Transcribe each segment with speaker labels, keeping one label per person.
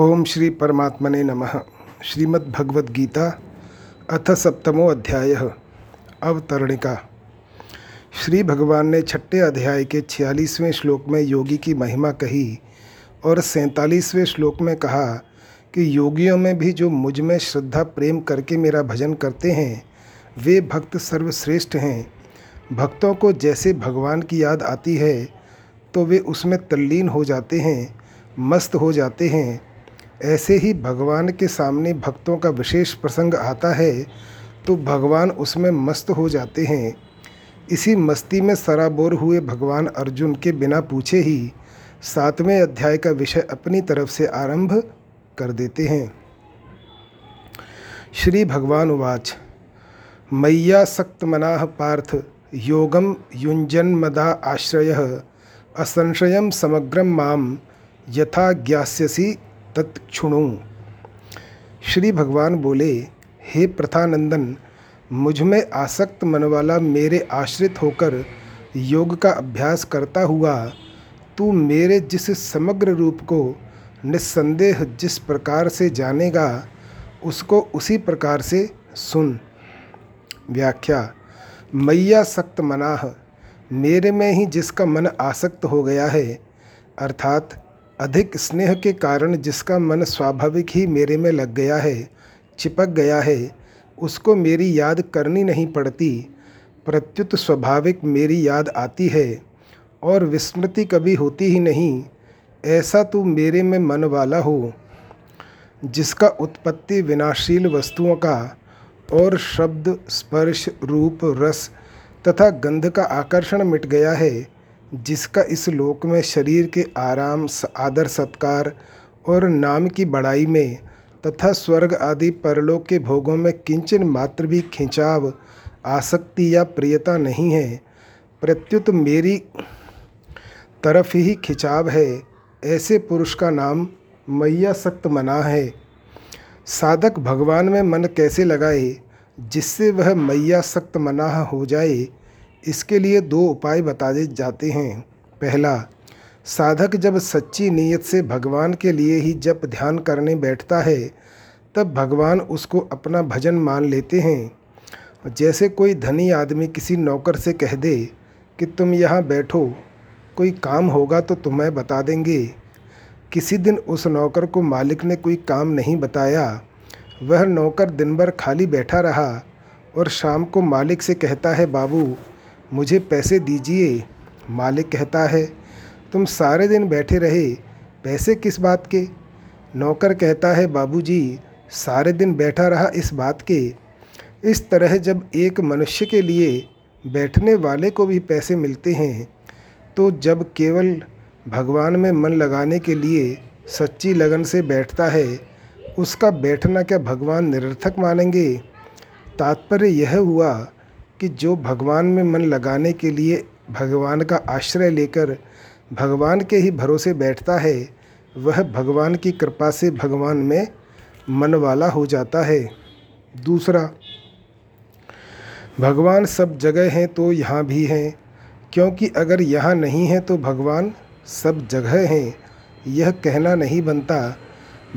Speaker 1: ओम श्री परमात्मने नमः। श्रीमद्भगवद गीता अथ सप्तमो अध्याय, अवतरणिका। श्री भगवान ने छठे अध्याय के छियालीसवें श्लोक में योगी की महिमा कही और सैंतालीसवें श्लोक में कहा कि योगियों में भी जो मुझमें श्रद्धा, प्रेम करके मेरा भजन करते हैं, वे भक्त सर्वश्रेष्ठ हैं। भक्तों को जैसे भगवान की याद आती है तो वे उसमें तल्लीन हो जाते हैं, मस्त हो जाते हैं ऐसे ही भगवान के सामने भक्तों का विशेष प्रसंग आता है तो भगवान उसमें मस्त हो जाते हैं। इसी मस्ती में सराबोर हुए भगवान अर्जुन के बिना पूछे ही सातवें अध्याय का विषय अपनी तरफ़ से आरंभ कर देते हैं। श्री भगवान उवाच मैया सक्तमना पार्थ योगम युंजन्मदा आश्रय असंशय समग्रम माम यथा ज्ञास्यसी तत्क्षुणु श्री भगवान बोले, हे प्रथानंदन, मुझमें आसक्त मन वाला मेरे आश्रित होकर योग का अभ्यास करता हुआ, तू मेरे जिस समग्र रूप को निस्संदेह जिस प्रकार से जानेगा, उसको उसी प्रकार से सुन। व्याख्या, मैया सक्त मनाह, मेरे में ही जिसका मन आसक्त हो गया है, अर्थात अधिक स्नेह के कारण जिसका मन स्वाभाविक ही मेरे में लग गया है, चिपक गया है, उसको मेरी याद करनी नहीं पड़ती। प्रत्युत स्वाभाविक मेरी याद आती है और विस्मृति कभी होती ही नहीं। ऐसा तू मेरे में मन वाला हो, जिसका उत्पत्ति विनाशील वस्तुओं का और शब्द, स्पर्श, रूप, रस तथा गंध का आकर्षण मिट गया है। जिसका इस लोक में शरीर के आराम आदर, सत्कार और नाम की बड़ाई में तथा स्वर्ग आदि परलोक के भोगों में किंचन मात्र भी खिंचाव, आसक्ति या प्रियता नहीं है। प्रत्युत मेरी तरफ़ ही खिंचाव है, ऐसे पुरुष का नाम मैया सक्त मना है। साधक भगवान में मन कैसे लगाए, जिससे वह मैया सक्त मनाह हो जाए इसके लिए दो उपाय बताए जाते हैं। पहला, साधक जब सच्ची नीयत से भगवान के लिए ही जब ध्यान करने बैठता है, तब भगवान उसको अपना भजन मान लेते हैं। जैसे कोई धनी आदमी किसी नौकर से कह दे कि तुम यहाँ बैठो, कोई काम होगा तो तुम्हें बता देंगे। किसी दिन उस नौकर को मालिक ने कोई काम नहीं बताया। वह नौकर दिन भर खाली बैठा रहा और शाम को मालिक से कहता है, बाबू मुझे पैसे दीजिए, मालिक कहता है। तुम सारे दिन बैठे रहे, पैसे किस बात के? नौकर कहता है, बाबूजी, सारे दिन बैठा रहा इस बात के। इस तरह जब एक मनुष्य के लिए बैठने वाले को भी पैसे मिलते हैं तो जब केवल भगवान में मन लगाने के लिए सच्ची लगन से बैठता है, उसका बैठना क्या भगवान निरर्थक मानेंगे? तात्पर्य यह हुआ कि जो भगवान में मन लगाने के लिए भगवान का आश्रय लेकर भगवान के ही भरोसे बैठता है, वह भगवान की कृपा से भगवान में मन वाला हो जाता है। दूसरा, भगवान सब जगह हैं तो यहाँ भी हैं, क्योंकि अगर यहाँ नहीं है तो भगवान सब जगह हैं। यह कहना नहीं बनता,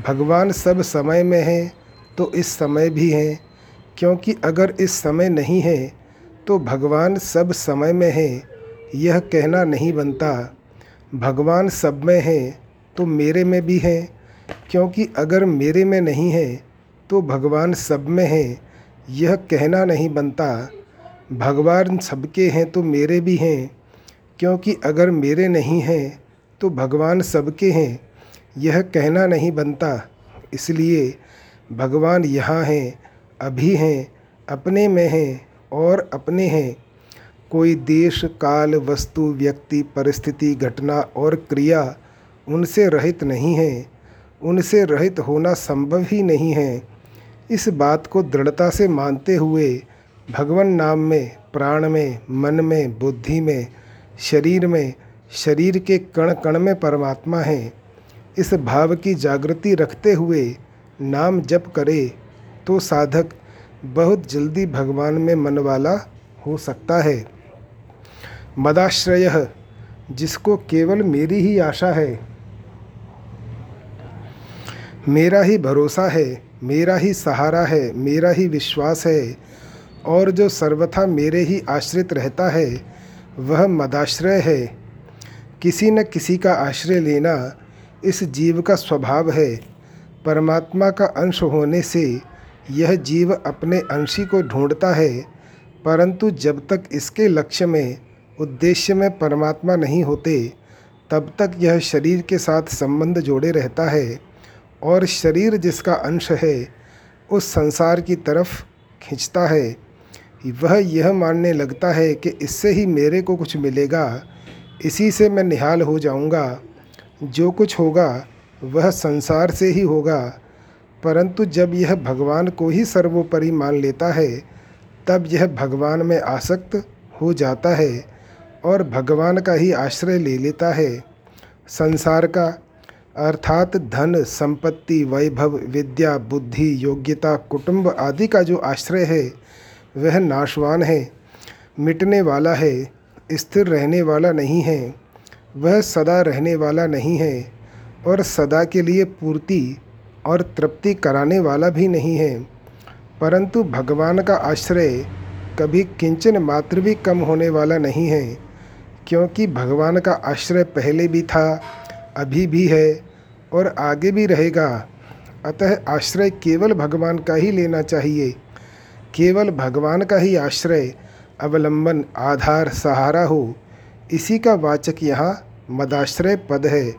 Speaker 1: भगवान सब समय में हैं तो इस समय भी हैं, क्योंकि अगर इस समय नहीं है तो भगवान सब समय में है, यह कहना नहीं बनता। भगवान सब में है तो मेरे में भी है, क्योंकि अगर मेरे में नहीं है तो भगवान सब में है, यह कहना नहीं बनता। भगवान सबके हैं तो मेरे भी हैं, क्योंकि अगर मेरे नहीं हैं तो भगवान सबके हैं, यह कहना नहीं बनता। इसलिए भगवान यहाँ हैं, अभी हैं, अपने में हैं और अपने हैं। कोई देश, काल, वस्तु, व्यक्ति, परिस्थिति, घटना और क्रिया उनसे रहित नहीं है। उनसे रहित होना संभव ही नहीं है। इस बात को दृढ़ता से मानते हुए भगवान नाम में, प्राण में, मन में, बुद्धि में, शरीर में, शरीर के कण कण में परमात्मा है। इस भाव की जागृति रखते हुए नाम जप करे तो साधक बहुत जल्दी भगवान में मन वाला हो सकता है। मदाश्रय, जिसको केवल मेरी ही आशा है। मेरा ही भरोसा है, मेरा ही सहारा है, मेरा ही विश्वास है। और जो सर्वथा मेरे ही आश्रित रहता है, वह मदाश्रय है। किसी न किसी का आश्रय लेना इस जीव का स्वभाव है। परमात्मा का अंश होने से यह जीव अपने अंशी को ढूंढता है, परंतु जब तक इसके लक्ष्य में, उद्देश्य में परमात्मा नहीं होते, तब तक यह शरीर के साथ संबंध जोड़े रहता है, और शरीर जिसका अंश है, उस संसार की तरफ़ खींचता है। वह यह मानने लगता है कि इससे ही मेरे को कुछ मिलेगा, इसी से मैं निहाल हो जाऊँगा। जो कुछ होगा, वह संसार से ही होगा। परंतु जब यह भगवान को ही सर्वोपरि मान लेता है, तब यह भगवान में आसक्त हो जाता है और भगवान का ही आश्रय ले लेता है। संसार का, अर्थात धन, संपत्ति, वैभव, विद्या, बुद्धि, योग्यता, कुटुंब आदि का जो आश्रय है, वह नाशवान है, मिटने वाला है, स्थिर रहने वाला नहीं है, वह सदा रहने वाला नहीं है और सदा के लिए पूर्ति और तृप्ति कराने वाला भी नहीं है। परंतु भगवान का आश्रय कभी किंचन मात्र भी कम होने वाला नहीं है, क्योंकि भगवान का आश्रय पहले भी था, अभी भी है और आगे भी रहेगा। अतः आश्रय केवल भगवान का ही लेना चाहिए। केवल भगवान का ही आश्रय, अवलंबन, आधार, सहारा हो, इसी का वाचक यहाँ मदाश्रय पद है।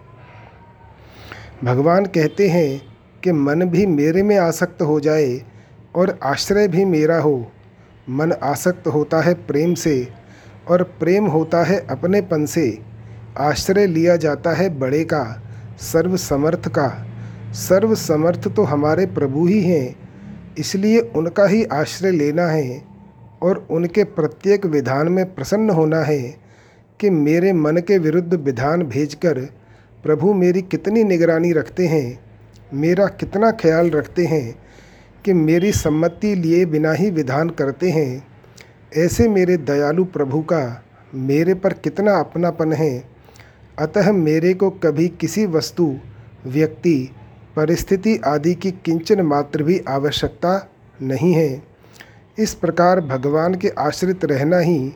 Speaker 1: भगवान कहते हैं कि मन भी मेरे में आसक्त हो जाए और आश्रय भी मेरा हो। मन आसक्त होता है प्रेम से और प्रेम होता है अपनेपन से। आश्रय लिया जाता है बड़े का सर्व समर्थ का। सर्व समर्थ तो हमारे प्रभु ही हैं, इसलिए उनका ही आश्रय लेना है और उनके प्रत्येक विधान में प्रसन्न होना है कि मेरे मन के विरुद्ध विधान भेजकर प्रभु मेरी कितनी निगरानी रखते हैं। मेरा कितना ख्याल रखते हैं कि मेरी सम्मति लिए बिना ही विधान करते हैं। ऐसे मेरे दयालु प्रभु का मेरे पर कितना अपनापन है। अतः मेरे को कभी किसी वस्तु, व्यक्ति, परिस्थिति आदि की किंचन मात्र भी आवश्यकता नहीं है। इस प्रकार भगवान के आश्रित रहना ही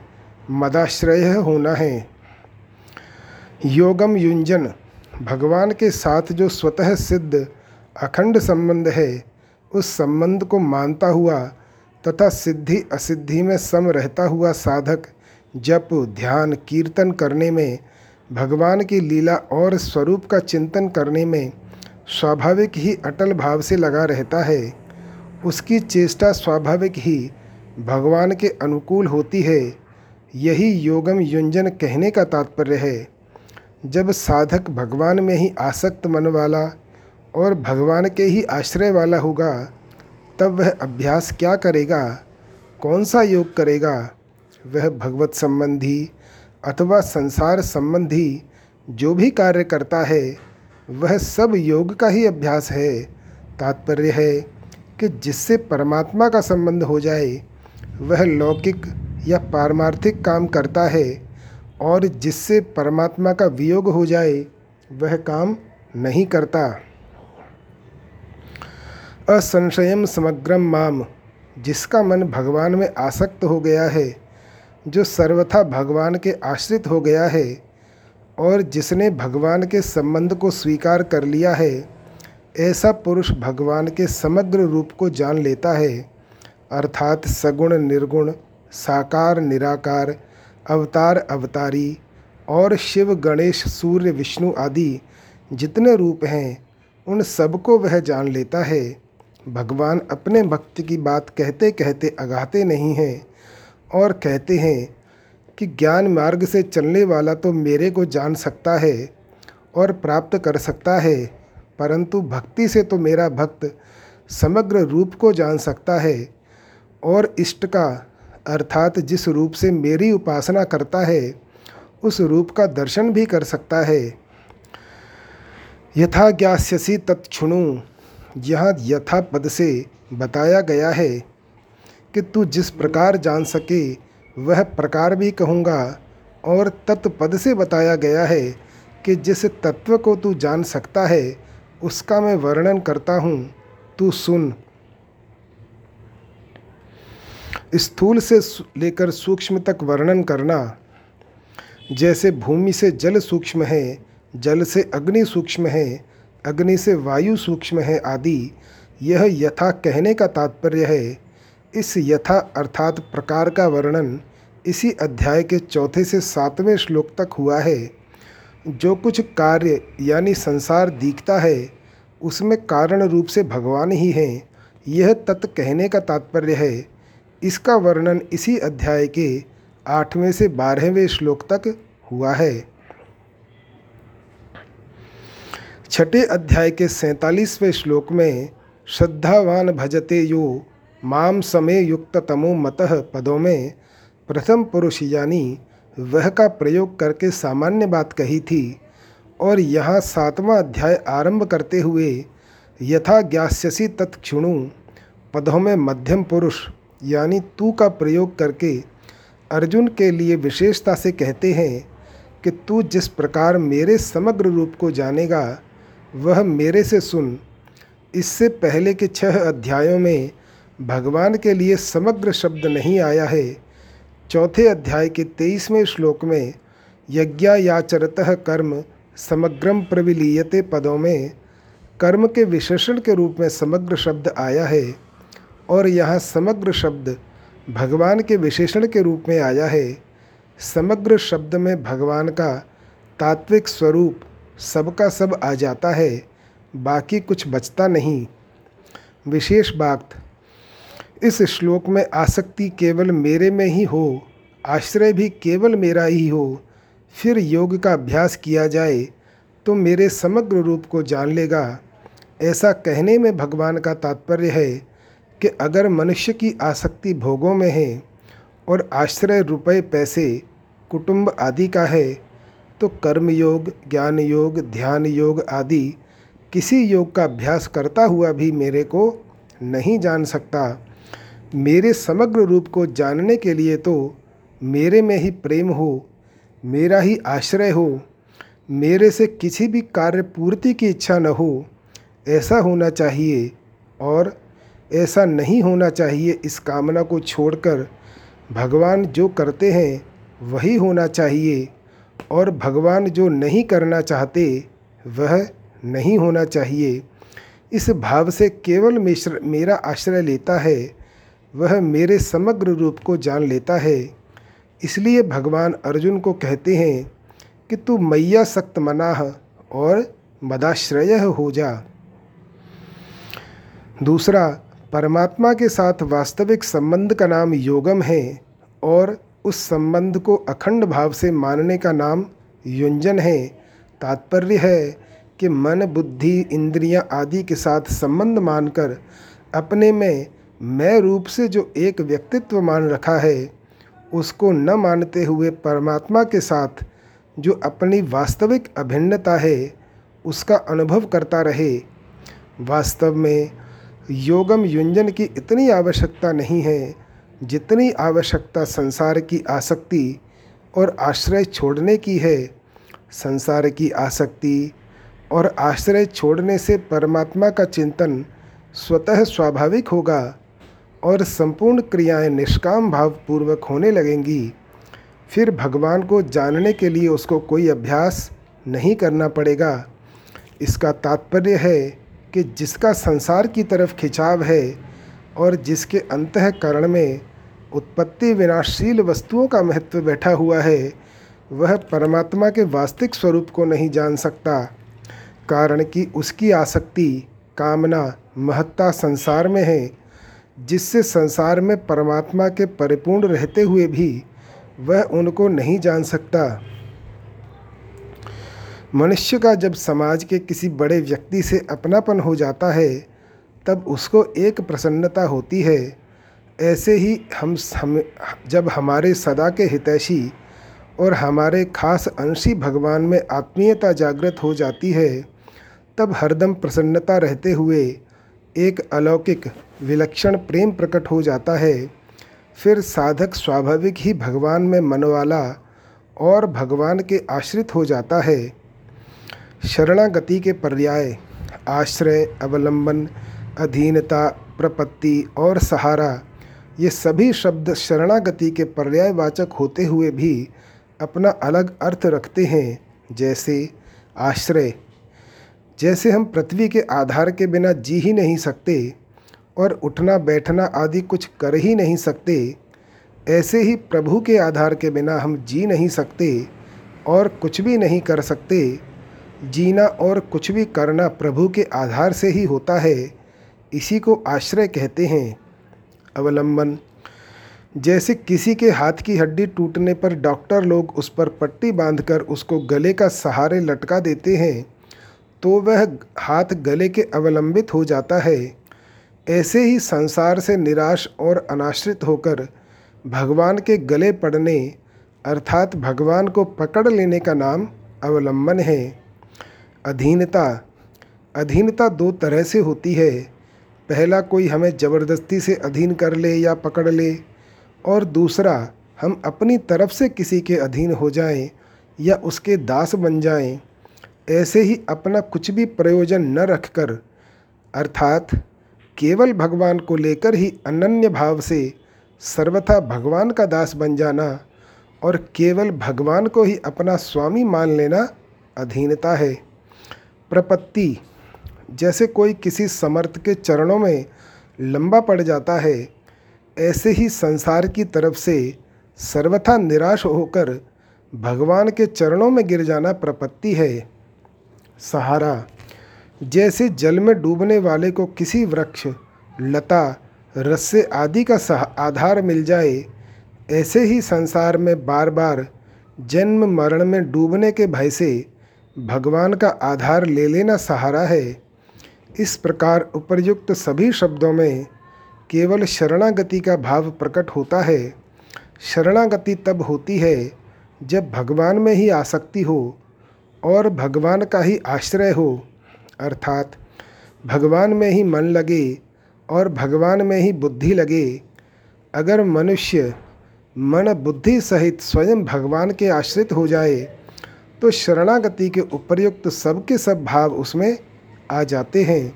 Speaker 1: मदाश्रय होना है। योगम युंजन, भगवान के साथ जो स्वतः सिद्ध अखंड संबंध है, उस संबंध को मानता हुआ तथा सिद्धि असिद्धि में सम रहता हुआ साधक जप, ध्यान, कीर्तन करने में, भगवान की लीला और स्वरूप का चिंतन करने में स्वाभाविक ही अटल भाव से लगा रहता है। उसकी चेष्टा स्वाभाविक ही भगवान के अनुकूल होती है। यही योगम युंजन कहने का तात्पर्य है। जब साधक भगवान में ही आसक्त मन वाला और भगवान के ही आश्रय वाला होगा, तब वह अभ्यास क्या करेगा, कौन सा योग करेगा? वह भगवत संबंधी अथवा संसार संबंधी जो भी कार्य करता है, वह सब योग का ही अभ्यास है। तात्पर्य है कि जिससे परमात्मा का संबंध हो जाए, वह लौकिक या पारमार्थिक काम करता है, और जिससे परमात्मा का वियोग हो जाए, वह काम नहीं करता। असंशयम समग्रम माम जिसका मन भगवान में आसक्त हो गया है, जो सर्वथा भगवान के आश्रित हो गया है, और जिसने भगवान के संबंध को स्वीकार कर लिया है, ऐसा पुरुष भगवान के समग्र रूप को जान लेता है, अर्थात सगुण, निर्गुण, साकार, निराकार, अवतार, अवतारी, और शिव, गणेश, सूर्य, विष्णु आदि जितने रूप हैं, उन सबको वह जान लेता है। भगवान अपने भक्त की बात कहते कहते अगाते नहीं हैं और कहते हैं कि ज्ञान मार्ग से चलने वाला तो मेरे को जान सकता है और प्राप्त कर सकता है, परंतु भक्ति से तो मेरा भक्त समग्र रूप को जान सकता है और इष्ट का, अर्थात जिस रूप से मेरी उपासना करता है, उस रूप का दर्शन भी कर सकता है। यथा ज्ञास्यसी तत्णु यहाँ यथा पद से बताया गया है कि तू जिस प्रकार जान सके, वह प्रकार भी कहूँगा और तत्पद से बताया गया है कि जिस तत्व को तू जान सकता है, उसका मैं वर्णन करता हूँ। तू सुन। स्थूल से, लेकर सूक्ष्म तक वर्णन करना। जैसे भूमि से जल सूक्ष्म है, जल से अग्नि सूक्ष्म है अग्नि से वायु सूक्ष्म है आदि। यह यथा कहने का तात्पर्य है। इस यथा अर्थात प्रकार का वर्णन इसी अध्याय के चौथे से सातवें श्लोक तक हुआ है। जो कुछ कार्य यानी संसार दिखता है, उसमें कारण रूप से भगवान ही हैं। यह तत् कहने का तात्पर्य है। इसका वर्णन इसी अध्याय के आठवें से बारहवें श्लोक तक हुआ है। छठे अध्याय के सैंतालीसवें श्लोक में, श्रद्धावान भजते यो माम समय युक्त तमो मतः पदों में, प्रथम पुरुष यानी वह का प्रयोग करके सामान्य बात कही थी, और यहाँ सातवां अध्याय आरंभ करते हुए यथा ज्ञास्यसी तत्क्षुणु पदों में मध्यम पुरुष यानी तू का प्रयोग करके अर्जुन के लिए विशेषता से कहते हैं कि तू जिस प्रकार मेरे समग्र रूप को जानेगा वह मेरे से सुन। इससे पहले के छह अध्यायों में भगवान के लिए समग्र शब्द नहीं आया है, चौथे अध्याय के तेईसवें श्लोक में यज्ञायाचरत कर्म समग्रम प्रविलीयते पदों में कर्म के विशेषण के रूप में समग्र शब्द आया है और यहाँ समग्र शब्द भगवान के विशेषण के रूप में आया है। समग्र शब्द में भगवान का तात्विक स्वरूप सबका सब आ जाता है, बाकी कुछ बचता नहीं। विशेष बात, इस श्लोक में आसक्ति केवल मेरे में ही हो, आश्रय भी केवल मेरा ही हो। फिर योग का अभ्यास किया जाए तो मेरे समग्र रूप को जान लेगा। ऐसा कहने में भगवान का तात्पर्य है कि अगर मनुष्य की आसक्ति भोगों में है और आश्रय रुपए, पैसे, कुटुंब आदि का है तो कर्म योग ज्ञान योग ध्यान योग आदि किसी योग का अभ्यास करता हुआ भी मेरे को नहीं जान सकता। मेरे समग्र रूप को जानने के लिए तो मेरे में ही प्रेम हो, मेरा ही आश्रय हो, मेरे से किसी भी कार्य पूर्ति की इच्छा न हो, ऐसा होना चाहिए और ऐसा नहीं होना चाहिए इस कामना को छोड़कर भगवान जो करते हैं वही होना चाहिए। और भगवान जो नहीं करना चाहते, वह नहीं होना चाहिए। इस भाव से केवल मिश्र, मेरा आश्रय लेता है, वह मेरे समग्र रूप को जान लेता है। इसलिए भगवान अर्जुन को कहते हैं कि तू मैया सक्त मनाह और मदाश्रय हो जा। दूसरा, परमात्मा के साथ वास्तविक संबंध का नाम योगम है और उस संबंध को अखंड भाव से मानने का नाम युंजन है। तात्पर्य है कि मन, बुद्धि, इंद्रियाँ आदि के साथ संबंध मानकर अपने में मैं रूप से जो एक व्यक्तित्व मान रखा है, उसको न मानते हुए परमात्मा के साथ जो अपनी वास्तविक अभिन्नता है, उसका अनुभव करता रहे। वास्तव में योगम युंजन की इतनी आवश्यकता नहीं है जितनी आवश्यकता संसार की आसक्ति और आश्रय छोड़ने की है, संसार की आसक्ति और आश्रय छोड़ने से परमात्मा का चिंतन स्वतः स्वाभाविक होगा और संपूर्ण क्रियाएँ निष्काम भाव पूर्वक होने लगेंगी। फिर भगवान को जानने के लिए उसको कोई अभ्यास नहीं करना पड़ेगा। इसका तात्पर्य है कि जिसका संसार की तरफ़ खिंचाव है और जिसके अंतकरण में उत्पत्ति विनाशशील वस्तुओं का महत्व बैठा हुआ है, वह परमात्मा के वास्तविक स्वरूप को नहीं जान सकता। कारण कि उसकी आसक्ति, कामना, महत्ता संसार में है, जिससे संसार में परमात्मा के परिपूर्ण रहते हुए भी वह उनको नहीं जान सकता। मनुष्य का जब समाज के किसी बड़े व्यक्ति से अपनापन हो जाता है, तब उसको एक प्रसन्नता होती है। ऐसे ही हम हम जब हमारे सदा के हितैषी और हमारे खास अंशी भगवान में आत्मीयता जागृत हो जाती है, तब हरदम प्रसन्नता रहते हुए एक अलौकिक विलक्षण प्रेम प्रकट हो जाता है। फिर साधक स्वाभाविक ही भगवान में मनवाला और भगवान के आश्रित हो जाता है। शरणागति के पर्याय, आश्रय, अवलंबन, अधीनता, प्रपत्ति और सहारा ये सभी शब्द शरणागति के पर्यायवाचक होते हुए भी अपना अलग अर्थ रखते हैं, जैसे आश्रय। जैसे हम पृथ्वी के आधार के बिना जी ही नहीं सकते और उठना, बैठना आदि कुछ कर ही नहीं सकते, ऐसे ही प्रभु के आधार के बिना हम जी नहीं सकते और कुछ भी नहीं कर सकते। जीना और कुछ भी करना प्रभु के आधार से ही होता है, इसी को आश्रय कहते हैं। अवलंबन। जैसे किसी के हाथ की हड्डी टूटने पर डॉक्टर लोग उस पर पट्टी बांधकर उसको गले का सहारे लटका देते हैं तो वह हाथ गले के अवलंबित हो जाता है। ऐसे ही संसार से निराश और अनाश्रित होकर भगवान के गले पड़ने, अर्थात भगवान को पकड़ लेने का नाम अवलंबन है। अधीनता। अधीनता दो तरह से होती है। पहला कोई हमें ज़बरदस्ती से अधीन कर ले या पकड़ ले, और दूसरा, हम अपनी तरफ़ से किसी के अधीन हो जाएँ या उसके दास बन जाएँ, ऐसे ही अपना कुछ भी प्रयोजन न रखकर, अर्थात केवल भगवान को लेकर ही अनन्य भाव से सर्वथा भगवान का दास बन जाना और केवल भगवान को ही अपना स्वामी मान लेना अधीनता है। प्रपत्ति जैसे कोई किसी समर्थ के चरणों में लंबा पड़ जाता है, ऐसे ही संसार की तरफ़ से सर्वथा निराश होकर भगवान के चरणों में गिर जाना प्रपत्ति है। सहारा, जैसे जल में डूबने वाले को किसी वृक्ष, लता, रस्से आदि का आधार मिल जाए, ऐसे ही संसार में बार बार जन्म मरण में डूबने के भय से भगवान का आधार ले लेना सहारा है। इस प्रकार उपर्युक्त सभी शब्दों में केवल शरणागति का भाव प्रकट होता है। शरणागति तब होती है जब भगवान में ही आसक्ति हो और भगवान का ही आश्रय हो, अर्थात भगवान में ही मन लगे और भगवान में ही बुद्धि लगे। अगर मनुष्य मन बुद्धि सहित स्वयं भगवान के आश्रित हो जाए तो शरणागति के उपर्युक्त सबके सब भाव उसमें आ जाते हैं।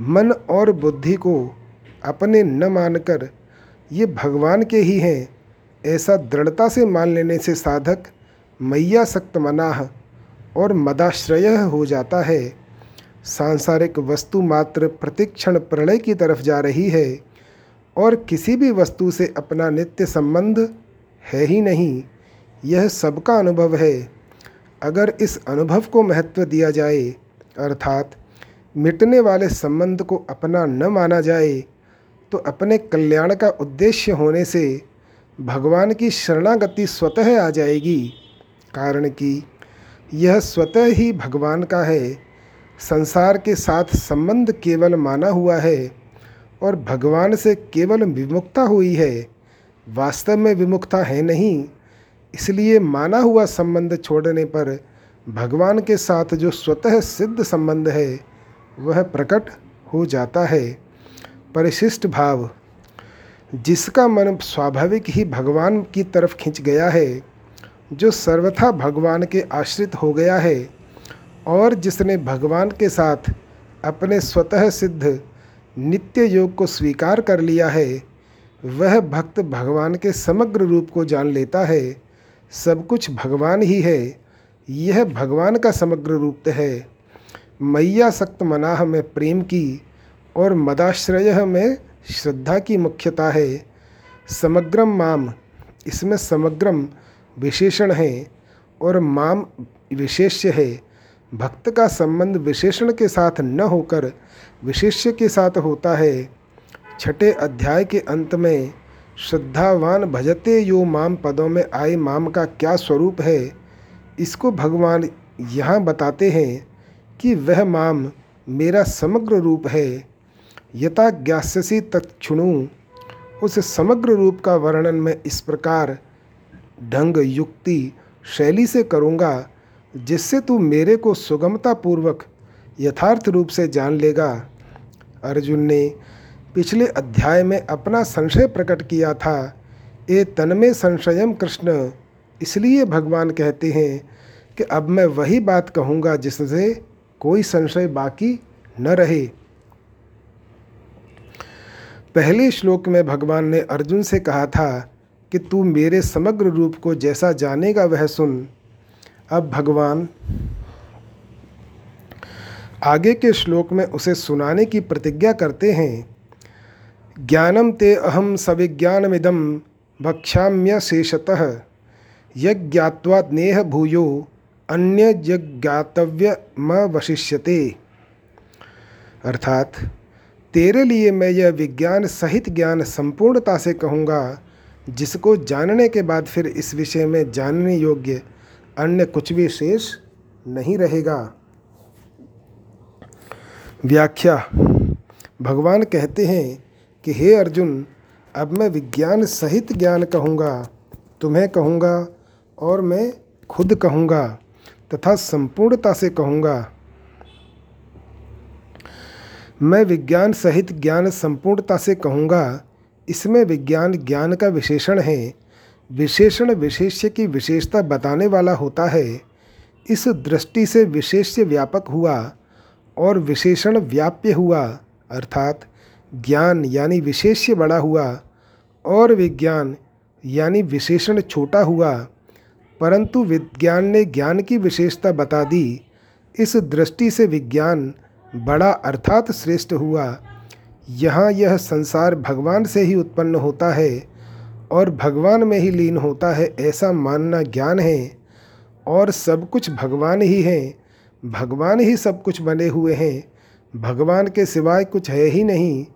Speaker 1: मन और बुद्धि को अपने न मानकर ये भगवान के ही हैं, ऐसा दृढ़ता से मान लेने से साधक मैया सक्त मनाह और मदाश्रय हो जाता है। सांसारिक वस्तु मात्र प्रतिक्षण प्रलय की तरफ़ जा रही है और किसी भी वस्तु से अपना नित्य संबंध है ही नहीं, यह सबका अनुभव है। अगर इस अनुभव को महत्व दिया जाए अर्थात मिटने वाले संबंध को अपना न माना जाए तो अपने कल्याण का उद्देश्य होने से भगवान की शरणागति स्वतः आ जाएगी। कारण कि यह स्वतः ही भगवान का है। संसार के साथ संबंध केवल माना हुआ है और भगवान से केवल विमुक्ता हुई है। वास्तव में विमुक्ता है नहीं, इसलिए माना हुआ संबंध छोड़ने पर भगवान के साथ जो स्वतः सिद्ध संबंध है, वह प्रकट हो जाता है। परिशिष्ट भाव, जिसका मन स्वाभाविक ही भगवान की तरफ़ खींच गया है, जो सर्वथा भगवान के आश्रित हो गया है, और जिसने भगवान के साथ अपने स्वतः सिद्ध नित्य योग को स्वीकार कर लिया है, वह भक्त भगवान के समग्र रूप को जान लेता है। सब कुछ भगवान ही है यह भगवान का समग्र रूप है। मैया सक्त मनाह में प्रेम की और मदाश्रय में श्रद्धा की मुख्यता है। समग्रम माम, इसमें समग्रम विशेषण है और माम विशेष्य है। भक्त का संबंध विशेषण के साथ न होकर विशेष्य के साथ होता है। छठे अध्याय के अंत में, श्रद्धावान भजते यो माम पदों में आए माम का क्या स्वरूप है? इसको भगवान यहाँ बताते हैं कि वह माम मेरा समग्र रूप है। यथा ज्ञास्यसी तत्णु उस समग्र रूप का वर्णन मैं इस प्रकार ढंग युक्ति शैली से करूँगा, जिससे तू मेरे को सुगमता पूर्वक यथार्थ रूप से जान लेगा। अर्जुन ने पिछले अध्याय में अपना संशय प्रकट किया था। ए तनमे संशयम कृष्ण। इसलिए भगवान कहते हैं कि अब मैं वही बात कहूँगा जिससे कोई संशय बाकी न रहे। पहले श्लोक में भगवान ने अर्जुन से कहा था कि तू मेरे समग्र रूप को जैसा जानेगा वह सुन। अब भगवान आगे के श्लोक में उसे सुनाने की प्रतिज्ञा करते हैं। ज्ञानम ते अहम सविज्ञानमिदम भक्ष्याम्य शेषतः। यज्ञात्वा नेह भूयो अन्य ज्ञातव्य म वशिष्यते अर्थात, तेरे लिए मैं यह विज्ञान सहित ज्ञान संपूर्णता से कहूँगा, जिसको जानने के बाद फिर इस विषय में जानने योग्य अन्य कुछ भी शेष नहीं रहेगा। व्याख्या, भगवान कहते हैं कि, हे अर्जुन, अब मैं विज्ञान सहित ज्ञान कहूँगा, तुम्हें कहूँगा और मैं खुद कहूँगा तथा संपूर्णता से कहूँगा। मैं विज्ञान सहित ज्ञान संपूर्णता से कहूँगा। इसमें विज्ञान, ज्ञान का विशेषण है। विशेषण विशेष्य की विशेषता बताने वाला होता है। इस दृष्टि से विशेष्य व्यापक हुआ और विशेषण व्याप्य हुआ, अर्थात ज्ञान यानी विशेष्य बड़ा हुआ और विज्ञान यानी विशेषण छोटा हुआ। परंतु विज्ञान ने ज्ञान की विशेषता बता दी। इस दृष्टि से विज्ञान बड़ा अर्थात श्रेष्ठ हुआ। यहाँ यह संसार भगवान से ही उत्पन्न होता है और भगवान में ही लीन होता है ऐसा मानना ज्ञान है। और सब कुछ भगवान ही है। भगवान ही सब कुछ बने हुए हैं। भगवान के सिवाय कुछ है ही नहीं।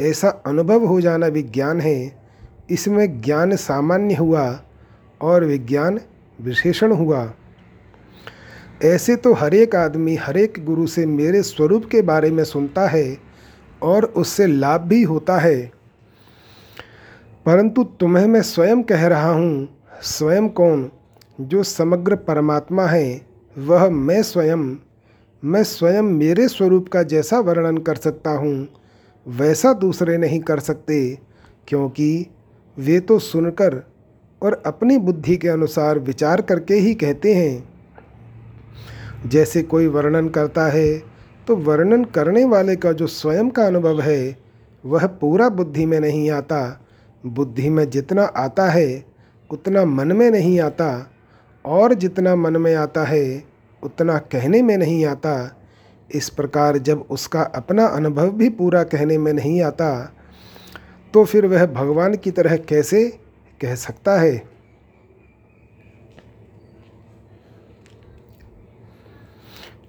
Speaker 1: ऐसा अनुभव हो जाना विज्ञान है। इसमें ज्ञान सामान्य हुआ और विज्ञान विशेषण हुआ। ऐसे तो हर एक आदमी हर एक गुरु से मेरे स्वरूप के बारे में सुनता है और उससे लाभ भी होता है। परंतु तुम्हें मैं स्वयं कह रहा हूँ, स्वयं कौन? जो समग्र परमात्मा है, वह मैं स्वयं। मैं स्वयं मेरे स्वरूप का जैसा वर्णन कर सकता हूँ, वैसा दूसरे नहीं कर सकते, क्योंकि वे तो सुनकर और अपनी बुद्धि के अनुसार विचार करके ही कहते हैं। जैसे कोई वर्णन करता है तो वर्णन करने वाले का जो स्वयं का अनुभव है, वह पूरा बुद्धि में नहीं आता। बुद्धि में जितना आता है, उतना मन में नहीं आता, और जितना मन में आता है, उतना कहने में नहीं आता। इस प्रकार जब उसका अपना अनुभव भी पूरा कहने में नहीं आता तो फिर वह भगवान की तरह कैसे कह सकता है।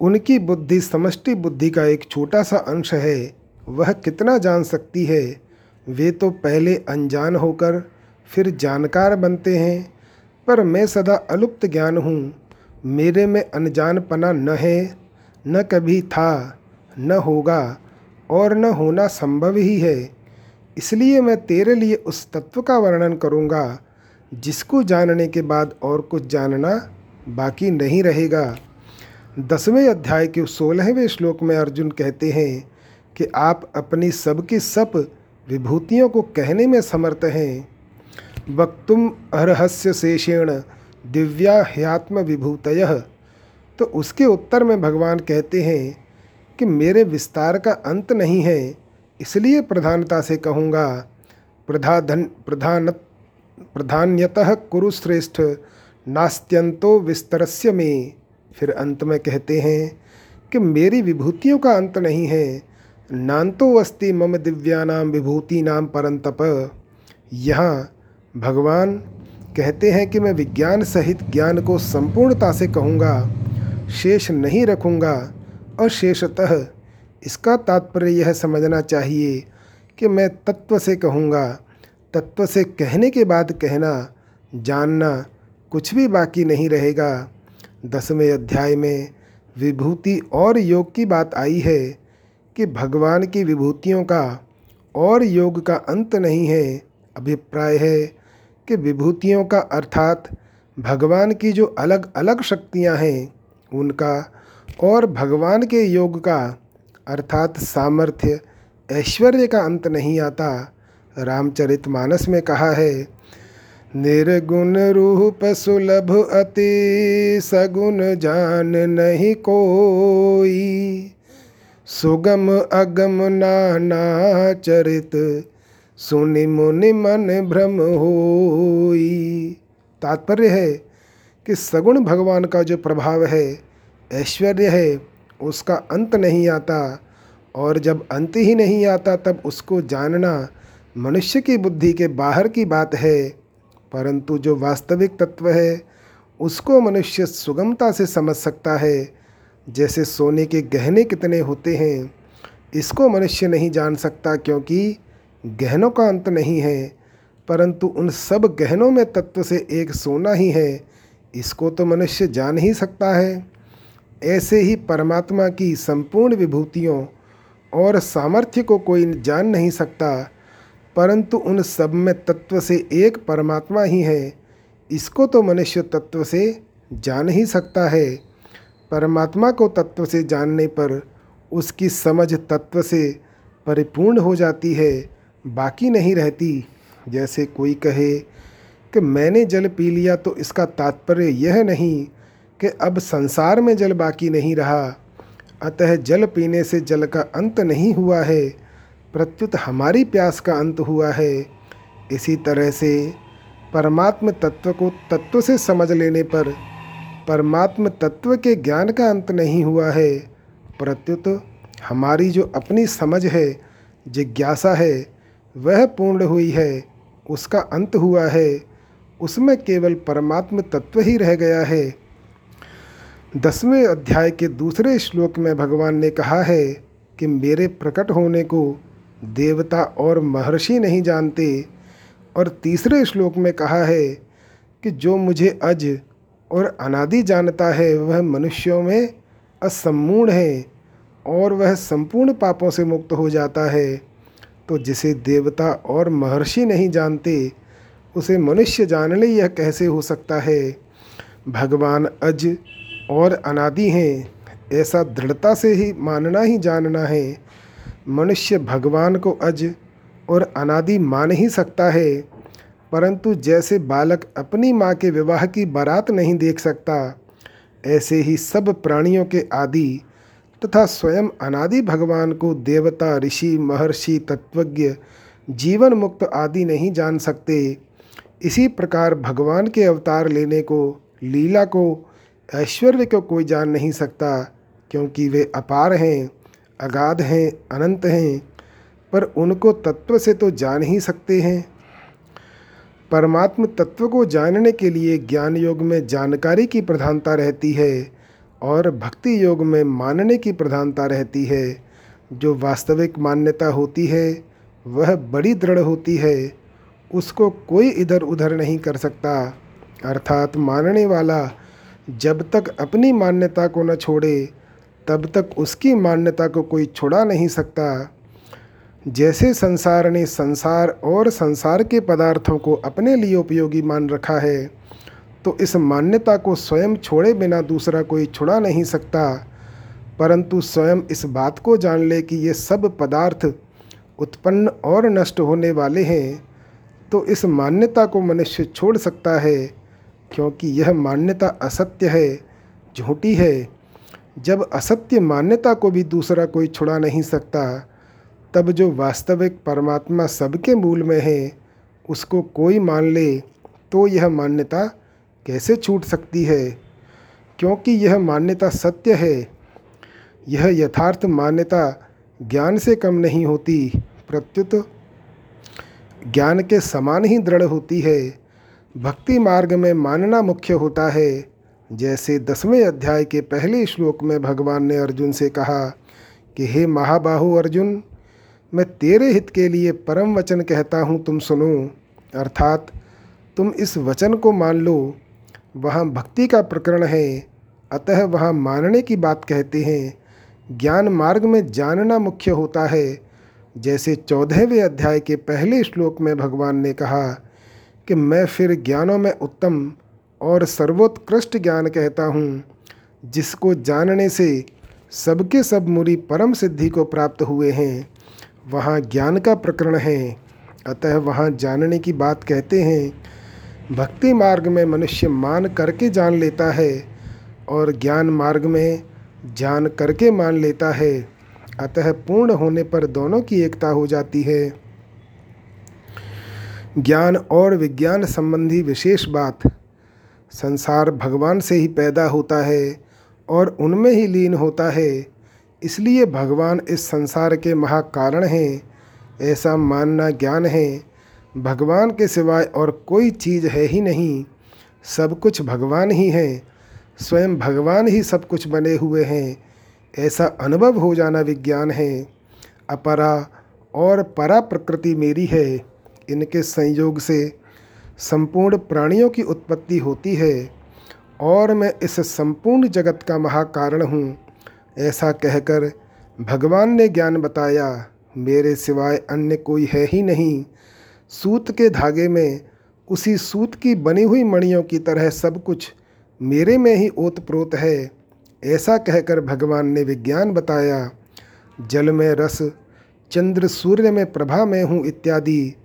Speaker 1: उनकी बुद्धि समष्टि बुद्धि का एक छोटा सा अंश है, वह कितना जान सकती है? वे तो पहले अनजान होकर फिर जानकार बनते हैं, पर मैं सदा अलुप्त ज्ञान हूँ। मेरे में अनजानपना न है, न कभी था, न होगा, और न होना संभव ही है। इसलिए मैं तेरे लिए उस तत्व का वर्णन करूँगा, जिसको जानने के बाद और कुछ जानना बाकी नहीं रहेगा। दसवें अध्याय के सोलहवें श्लोक में अर्जुन कहते हैं कि आप अपनी सबकी सब विभूतियों को कहने में समर्थ हैं। वक्तुम अरहस्य शेषेण दिव्या ह्यात्म विभूतय। तो उसके उत्तर में भगवान कहते हैं कि मेरे विस्तार का अंत नहीं है इसलिए प्रधानता से कहूँगा प्रधान प्रधान प्रधान्यतः कुरुश्रेष्ठ नास्त्यंतो विस्तरस्य में। फिर अंत में कहते हैं कि मेरी विभूतियों का अंत नहीं है। नान्तो अस्ति मम दिव्यानाम विभूति नाम परंतप। यहाँ भगवान कहते हैं कि मैं विज्ञान सहित ज्ञान को संपूर्णता से कहूँगा, शेष नहीं रखूँगा और शेषतः इसका तात्पर्य यह समझना चाहिए कि मैं तत्व से कहूँगा, तत्व से कहने के बाद कहना, जानना कुछ भी बाकी नहीं रहेगा। दसवें अध्याय में विभूति और योग की बात आई है कि भगवान की विभूतियों का और योग का अंत नहीं है। अभिप्राय है कि विभूतियों का अर्थात भगवान की जो अलग अलग शक्तियाँ हैं, उनका और भगवान के योग का अर्थात सामर्थ्य ऐश्वर्य का अंत नहीं आता। रामचरित मानस में कहा है, निर्गुण रूप सुलभ अति सगुण जान नहीं कोई। सुगम अगम नाना चरित सुनि मुनि मन भ्रम होई। तात्पर्य है कि सगुण भगवान का जो प्रभाव है, ऐश्वर्य है उसका अंत नहीं आता और जब अंत ही नहीं आता, तब उसको जानना मनुष्य की बुद्धि के बाहर की बात है। परंतु जो वास्तविक तत्व है, उसको मनुष्य सुगमता से समझ सकता है। जैसे सोने के गहने कितने होते हैं, इसको मनुष्य नहीं जान सकता क्योंकि गहनों का अंत नहीं है। परंतु उन सब गहनों में तत्व से एक सोना ही है, इसको तो मनुष्य जान ही सकता है। ऐसे ही परमात्मा की संपूर्ण विभूतियों और सामर्थ्य को कोई जान नहीं सकता, परंतु उन सब में तत्व से एक परमात्मा ही है, इसको तो मनुष्य तत्व से जान ही सकता है। परमात्मा को तत्व से जानने पर उसकी समझ तत्व से परिपूर्ण हो जाती है, बाकी नहीं रहती। जैसे कोई कहे कि, मैंने जल पी लिया तो इसका तात्पर्य यह नहीं कि अब संसार में जल बाकी नहीं रहा, अतः जल पीने से जल का अंत नहीं हुआ है, प्रत्युत हमारी प्यास का अंत हुआ है। इसी तरह से परमात्म तत्व को तत्व से समझ लेने पर परमात्म तत्व के ज्ञान का अंत नहीं हुआ है। प्रत्युत हमारी जो अपनी समझ है, जिज्ञासा है, वह पूर्ण हुई है, उसका अंत हुआ है। उसमें केवल परमात्म तत्व ही रह गया है। दसवें अध्याय के दूसरे श्लोक में भगवान ने कहा है कि मेरे प्रकट होने को देवता और महर्षि नहीं जानते। और तीसरे श्लोक में कहा है कि जो मुझे अज और अनादि जानता है, वह मनुष्यों में असम्पूर्ण है और वह संपूर्ण पापों से मुक्त हो जाता है। तो जिसे देवता और महर्षि नहीं जानते, उसे मनुष्य जानने यह कैसे हो सकता है? भगवान अज और अनादि हैं। ऐसा दृढ़ता से ही मानना ही जानना है। मनुष्य भगवान को अज और अनादि मान ही सकता है। परंतु जैसे बालक अपनी माँ के विवाह की बारात नहीं देख सकता, ऐसे ही सब प्राणियों के आदि तथा स्वयं अनादि भगवान को देवता, ऋषि, महर्षि, तत्वज्ञ जीवन मुक्त आदि नहीं जान सकते। इसी प्रकार भगवान के अवतार लेने को, लीला को ऐश्वर्य को कोई जान नहीं सकता, क्योंकि वे अपार हैं, अगाध हैं, अनंत हैं, पर उनको तत्व से तो जान ही सकते हैं। परमात्म तत्व को जानने के लिए ज्ञान योग में जानकारी की प्रधानता रहती है और भक्ति योग में मानने की प्रधानता रहती है। जो वास्तविक मान्यता होती है, वह बड़ी दृढ़ होती है। उसको कोई इधर उधर नहीं कर सकता। अर्थात मानने वाला जब तक अपनी मान्यता को न छोड़े, तब तक उसकी मान्यता को कोई छुड़ा नहीं सकता। जैसे संसार ने संसार और संसार के पदार्थों को अपने लिए उपयोगी मान रखा है तो इस मान्यता को स्वयं छोड़े बिना दूसरा कोई छुड़ा नहीं सकता। परंतु स्वयं इस बात को जान ले कि ये सब पदार्थ उत्पन्न और नष्ट होने वाले हैं तो इस मान्यता को मनुष्य छोड़ सकता है। क्योंकि यह मान्यता असत्य है, झूठी है। जब असत्य मान्यता को भी दूसरा कोई छुड़ा नहीं सकता, तब जो वास्तविक परमात्मा सबके मूल में है, उसको कोई मान ले तो यह मान्यता कैसे छूट सकती है? क्योंकि यह मान्यता सत्य है। यह यथार्थ मान्यता ज्ञान से कम नहीं होती, प्रत्युत ज्ञान के समान ही दृढ़ होती है। भक्ति मार्ग में मानना मुख्य होता है। जैसे दसवें अध्याय के पहले श्लोक में भगवान ने अर्जुन से कहा कि, हे महाबाहु अर्जुन, मैं तेरे हित के लिए परम वचन कहता हूँ, तुम सुनो। अर्थात, तुम इस वचन को मान लो। वहाँ भक्ति का प्रकरण है। अतः वहाँ मानने की बात कहते हैं। ज्ञान मार्ग में जानना मुख्य होता है। जैसे चौदहवें अध्याय के पहले श्लोक में भगवान ने कहा कि मैं फिर ज्ञानों में उत्तम और सर्वोत्कृष्ट ज्ञान कहता हूँ, जिसको जानने से सबके सब मुरी परम सिद्धि को प्राप्त हुए हैं। वहाँ ज्ञान का प्रकरण है। अतः वहाँ जानने की बात कहते हैं। भक्ति मार्ग में मनुष्य मान करके जान लेता है और ज्ञान मार्ग में जान करके मान लेता है। अतः पूर्ण होने पर दोनों की एकता हो जाती है। ज्ञान और विज्ञान संबंधी विशेष बात। संसार भगवान से ही पैदा होता है और उनमें ही लीन होता है। इसलिए भगवान इस संसार के महाकारण हैं। ऐसा मानना ज्ञान है। भगवान के सिवाय और कोई चीज़ है ही नहीं। सब कुछ भगवान ही है। स्वयं भगवान ही सब कुछ बने हुए हैं। ऐसा अनुभव हो जाना विज्ञान है। अपरा और परा प्रकृति मेरी है। इनके संयोग से संपूर्ण प्राणियों की उत्पत्ति होती है और मैं इस संपूर्ण जगत का महाकारण हूँ, ऐसा कहकर भगवान ने ज्ञान बताया, मेरे सिवाय अन्य कोई है ही नहीं। सूत के धागे में उसी सूत की बनी हुई मणियों की तरह सब कुछ मेरे में ही ओत प्रोत है, ऐसा कहकर भगवान ने विज्ञान बताया, जल में रस, चंद्र सूर्य में प्रभा में हूँ इत्यादि।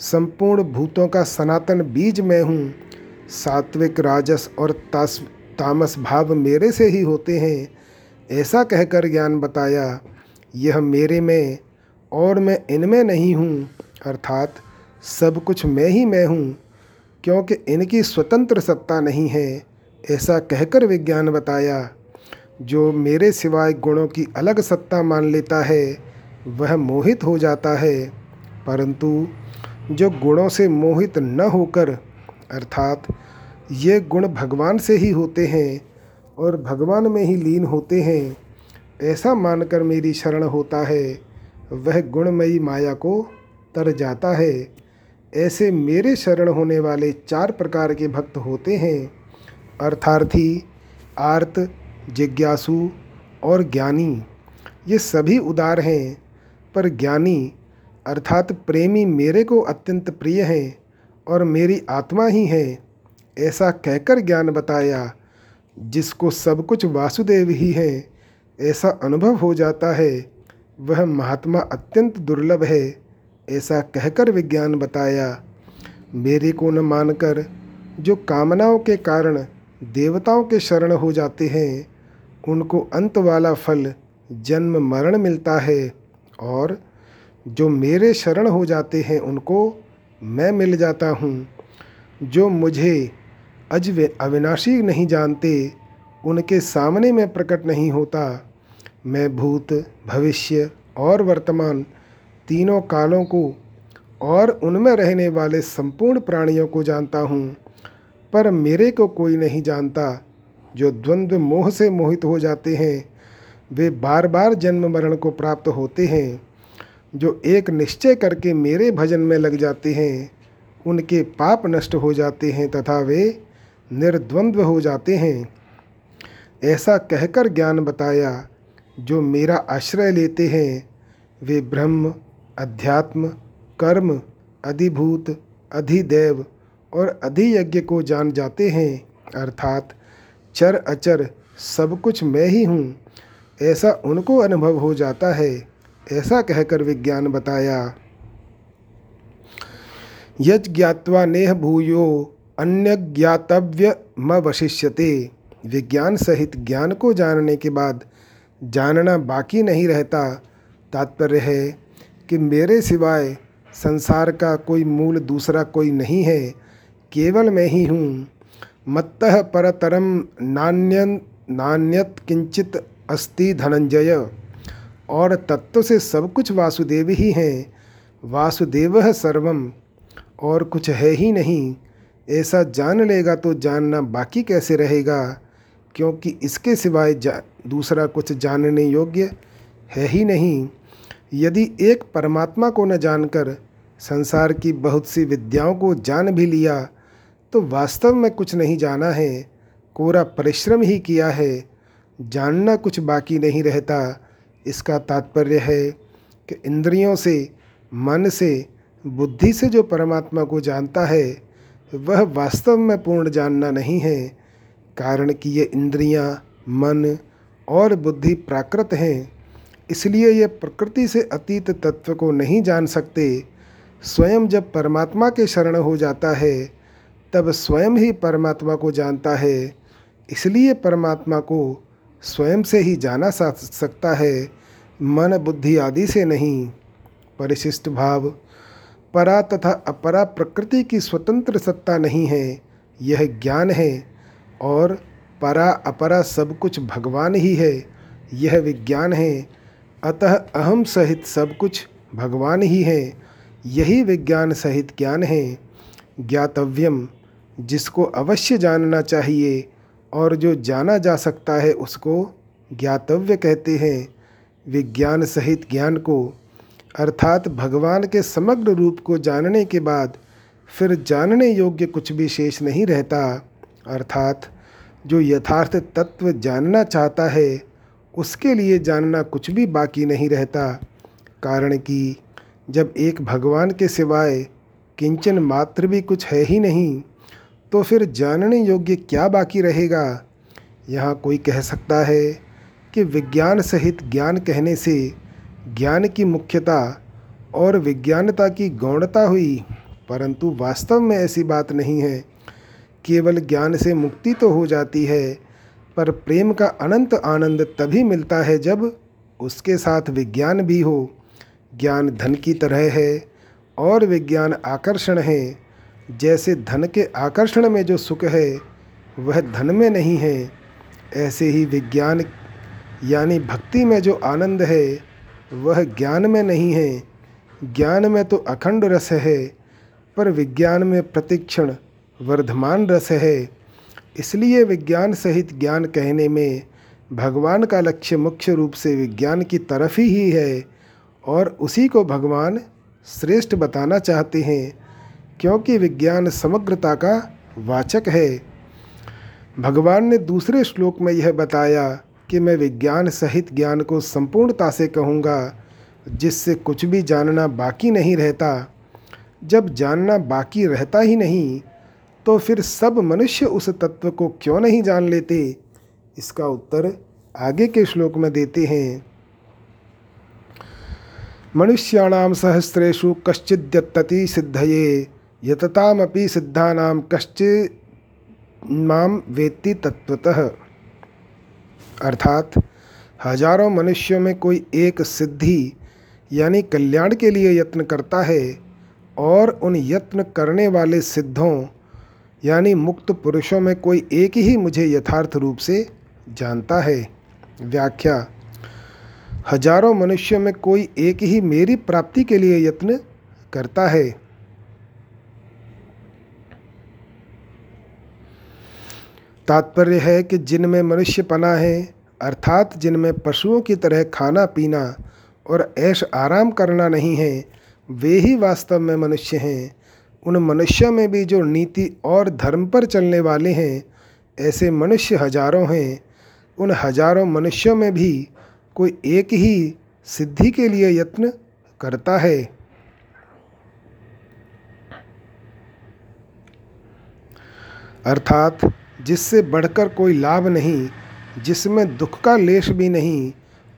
Speaker 1: संपूर्ण भूतों का सनातन बीज मैं हूँ। सात्विक राजस और तास, तामस भाव मेरे से ही होते हैं। ऐसा कहकर ज्ञान बताया, यह मेरे में और मैं इनमें नहीं हूँ, अर्थात सब कुछ मैं ही मैं हूँ, क्योंकि इनकी स्वतंत्र सत्ता नहीं है, ऐसा कहकर विज्ञान बताया। जो मेरे सिवाय गुणों की अलग सत्ता मान लेता है, वह मोहित हो जाता है, परंतु जो गुणों से मोहित न होकर, अर्थात ये गुण भगवान से ही होते हैं और भगवान में ही लीन होते हैं, ऐसा मानकर मेरी शरण होता है, वह गुणमयी माया को तर जाता है। ऐसे मेरे शरण होने वाले चार प्रकार के भक्त होते हैं, अर्थार्थी, आर्त, जिज्ञासु और ज्ञानी। ये सभी उदार हैं, पर ज्ञानी अर्थात प्रेमी मेरे को अत्यंत प्रिय हैं और मेरी आत्मा ही है, ऐसा कहकर ज्ञान बताया, जिसको सब कुछ वासुदेव ही है, ऐसा अनुभव हो जाता है, वह महात्मा अत्यंत दुर्लभ है, ऐसा कहकर विज्ञान बताया। मेरे को न मानकर जो कामनाओं के कारण देवताओं के शरण हो जाते हैं, उनको अंत वाला फल जन्म मरण मिलता है और जो मेरे शरण हो जाते हैं उनको मैं मिल जाता हूँ। जो मुझे अज अविनाशी नहीं जानते, उनके सामने मैं प्रकट नहीं होता। मैं भूत, भविष्य और वर्तमान तीनों कालों को और उनमें रहने वाले संपूर्ण प्राणियों को जानता हूँ। पर मेरे को कोई नहीं जानता, जो द्वंद्व मोह से मोहित हो जाते हैं। वे बार बार जन्म मरण को प्राप्त होते हैं। जो एक निश्चय करके मेरे भजन में लग जाते हैं, उनके पाप नष्ट हो जाते हैं तथा वे निर्द्वंद्व हो जाते हैं। ऐसा कहकर ज्ञान बताया, जो मेरा आश्रय लेते हैं, वे ब्रह्म, अध्यात्म, कर्म, अधिभूत, अधिदेव और अधियज्ञ को जान जाते हैं, अर्थात चर अचर, सब कुछ मैं ही हूँ। ऐसा उनको अनुभव हो जाता है। ऐसा कहकर विज्ञान बताया यज नेह भूयो अन्य ज्ञातव्य म वशिष्यते विज्ञान सहित ज्ञान को जानने के बाद जानना बाकी नहीं रहता। तात्पर्य है कि मेरे सिवाय संसार का कोई मूल दूसरा कोई नहीं है। केवल मैं ही हूँ। मत्त परतरम नान्य, नान्यत किंचित अस्ति धनंजय। और तत्व से सब कुछ वासुदेव ही हैं। वासुदेव है सर्वम और कुछ है ही नहीं। ऐसा जान लेगा तो जानना बाकी कैसे रहेगा? क्योंकि इसके सिवाय दूसरा कुछ जानने योग्य है ही नहीं। यदि एक परमात्मा को न जानकर संसार की बहुत सी विद्याओं को जान भी लिया तो वास्तव में कुछ नहीं जाना है। कोरा परिश्रम ही किया है। जानना कुछ बाकी नहीं रहता। इसका तात्पर्य है कि इंद्रियों से मन से बुद्धि से जो परमात्मा को जानता है वह वास्तव में पूर्ण जानना नहीं है। कारण कि ये इंद्रियाँ, मन और बुद्धि प्राकृत हैं इसलिए ये प्रकृति से अतीत तत्व को नहीं जान सकते। स्वयं जब परमात्मा के शरण हो जाता है तब स्वयं ही परमात्मा को जानता है इसलिए परमात्मा को स्वयं से ही जाना सकता है, मन बुद्धि आदि से नहीं। परिशिष्ट भाव, परा तथा अपरा प्रकृति की स्वतंत्र सत्ता नहीं है, यह ज्ञान है, और परा अपरा सब कुछ भगवान ही है, यह विज्ञान है। अतः अहम सहित सब कुछ भगवान ही है, यही विज्ञान सहित ज्ञान है। ज्ञातव्यम, जिसको अवश्य जानना चाहिए और जो जाना जा सकता है उसको ज्ञातव्य कहते हैं। विज्ञान सहित ज्ञान को, अर्थात भगवान के समग्र रूप को जानने के बाद फिर जानने योग्य कुछ भी शेष नहीं रहता। अर्थात जो यथार्थ तत्व जानना चाहता है, उसके लिए जानना कुछ भी बाकी नहीं रहता। कारण कि जब एक भगवान के सिवाय किंचन मात्र भी कुछ है ही नहीं तो फिर जानने योग्य क्या बाकी रहेगा? यहाँ कोई कह सकता है कि विज्ञान सहित ज्ञान कहने से ज्ञान की मुख्यता और विज्ञानता की गौणता हुई, परंतु वास्तव में ऐसी बात नहीं है। केवल ज्ञान से मुक्ति तो हो जाती है, पर प्रेम का अनंत आनंद तभी मिलता है जब उसके साथ विज्ञान भी हो। ज्ञान धन की तरह है और विज्ञान आकर्षण है। जैसे धन के आकर्षण में जो सुख है, वह धन में नहीं है। ऐसे ही विज्ञान, यानी भक्ति में जो आनंद है, वह ज्ञान में नहीं है। ज्ञान में तो अखंड रस है, पर विज्ञान में प्रतिक्षण वर्धमान रस है। इसलिए विज्ञान सहित ज्ञान कहने में भगवान का लक्ष्य मुख्य रूप से विज्ञान की तरफ़ ही है, और उसी को भगवान श्रेष्ठ बताना चाहते हैं। क्योंकि विज्ञान समग्रता का वाचक है। भगवान ने दूसरे श्लोक में यह बताया कि मैं विज्ञान सहित ज्ञान को संपूर्णता से कहूँगा, जिससे कुछ भी जानना बाकी नहीं रहता। जब जानना बाकी रहता ही नहीं तो फिर सब मनुष्य उस तत्व को क्यों नहीं जान लेते? इसका उत्तर आगे के श्लोक में देते हैं। मनुष्याणाम सहस्रेशु कश्चिद्यतति सिद्धये। यततामपि सिद्धानाम कश्चित माम वेत्ति तत्वतः अर्थात, हज़ारों मनुष्यों में कोई एक सिद्धि, यानी कल्याण के लिए यत्न करता है, और उन यत्न करने वाले सिद्धों, यानी मुक्त पुरुषों में कोई एक ही मुझे यथार्थ रूप से जानता है। व्याख्या, हज़ारों मनुष्यों में कोई एक ही मेरी प्राप्ति के लिए यत्न करता है। तात्पर्य है कि जिनमें मनुष्य पना है, अर्थात जिनमें पशुओं की तरह खाना पीना और ऐश आराम करना नहीं है, वे ही वास्तव में मनुष्य हैं। उन मनुष्यों में भी जो नीति और धर्म पर चलने वाले हैं, ऐसे मनुष्य हज़ारों हैं। उन हज़ारों मनुष्यों में भी कोई एक ही सिद्धि के लिए यत्न करता है। अर्थात जिससे बढ़कर कोई लाभ नहीं, जिसमें दुख का लेश भी नहीं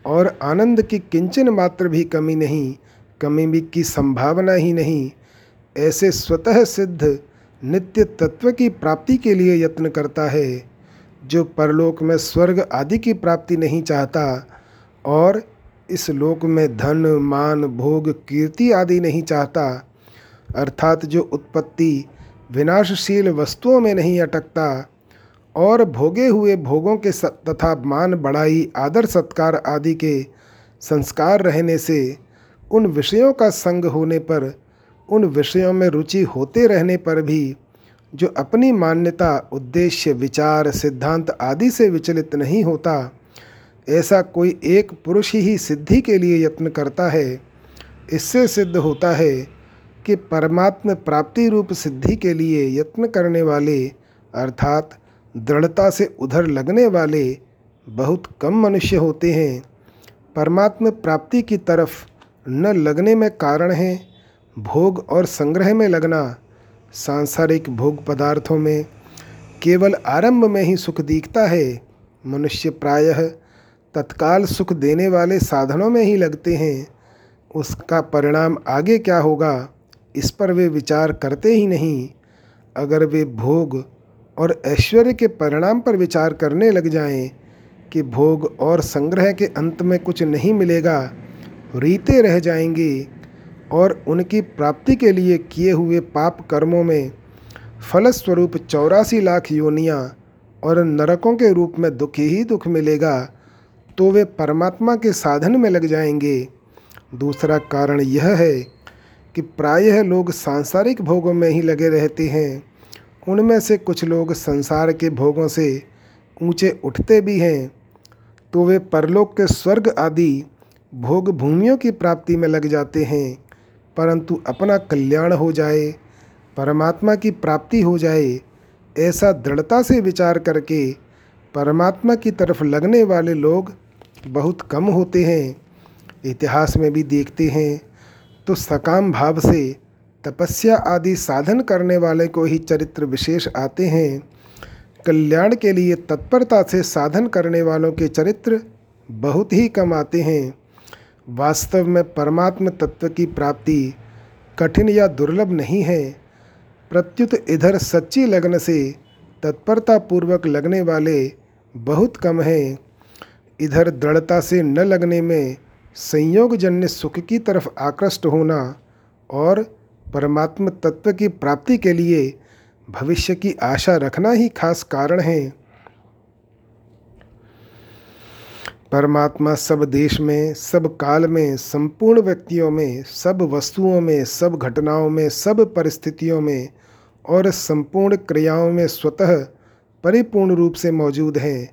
Speaker 1: और आनंद की किंचन मात्र भी कमी नहीं, कमी भी की संभावना ही नहीं, ऐसे स्वतः सिद्ध नित्य तत्व की प्राप्ति के लिए यत्न करता है, जो परलोक में स्वर्ग आदि की प्राप्ति नहीं चाहता और इस लोक में धन, मान, भोग, कीर्ति आदि नहीं चाहता, अर्थात जो उत्पत्ति विनाशशील वस्तुओं में नहीं अटकता और भोगे हुए भोगों के तथा मान बढ़ाई, आदर सत्कार आदि के संस्कार रहने से उन विषयों का संग होने पर, उन विषयों में रुचि होते रहने पर भी, जो अपनी मान्यता, उद्देश्य, विचार, सिद्धांत आदि से विचलित नहीं होता, ऐसा कोई एक पुरुष ही सिद्धि के लिए यत्न करता है। इससे सिद्ध होता है कि परमात्म प्राप्ति रूप सिद्धि के लिए यत्न करने वाले, अर्थात दृढ़ता से उधर लगने वाले बहुत कम मनुष्य होते हैं। परमात्म प्राप्ति की तरफ़ न लगने में कारण है भोग और संग्रह में लगना। सांसारिक भोग पदार्थों में केवल आरंभ में ही सुख दिखता है। मनुष्य प्रायः तत्काल सुख देने वाले साधनों में ही लगते हैं। उसका परिणाम आगे क्या होगा, इस पर वे विचार करते ही नहीं। अगर वे भोग और ऐश्वर्य के परिणाम पर विचार करने लग जाएँ, कि भोग और संग्रह के अंत में कुछ नहीं मिलेगा रीते रह जाएँगी और उनकी प्राप्ति के लिए किए हुए पाप कर्मों में फलस्वरूप चौरासी लाख योनियाँ और नरकों के रूप में दुख ही दुख मिलेगा तो वे परमात्मा के साधन में लग जाएँगे। दूसरा कारण यह है कि प्रायः लोग सांसारिक भोगों में ही लगे रहते हैं। उनमें से कुछ लोग संसार के भोगों से ऊँचे उठते भी हैं तो वे परलोक के स्वर्ग आदि भोग भूमियों की प्राप्ति में लग जाते हैं, परंतु अपना कल्याण हो जाए, परमात्मा की प्राप्ति हो जाए, ऐसा दृढ़ता से विचार करके परमात्मा की तरफ़ लगने वाले लोग बहुत कम होते हैं। इतिहास में भी देखते हैं तो सकाम भाव से तपस्या आदि साधन करने वाले को ही चरित्र विशेष आते हैं। कल्याण के लिए तत्परता से साधन करने वालों के चरित्र बहुत ही कम आते हैं। वास्तव में परमात्म तत्व की प्राप्ति कठिन या दुर्लभ नहीं है। प्रत्युत इधर सच्ची लगन से तत्परता पूर्वक लगने वाले बहुत कम हैं। इधर दृढ़ता से न लगने में संयोगजन्य सुख की तरफ़ आकृष्ट होना और परमात्म तत्व की प्राप्ति के लिए भविष्य की आशा रखना ही खास कारण है। परमात्मा सब देश में, सब काल में, संपूर्ण व्यक्तियों में, सब वस्तुओं में, सब घटनाओं में, सब परिस्थितियों में और संपूर्ण क्रियाओं में स्वतः परिपूर्ण रूप से मौजूद हैं।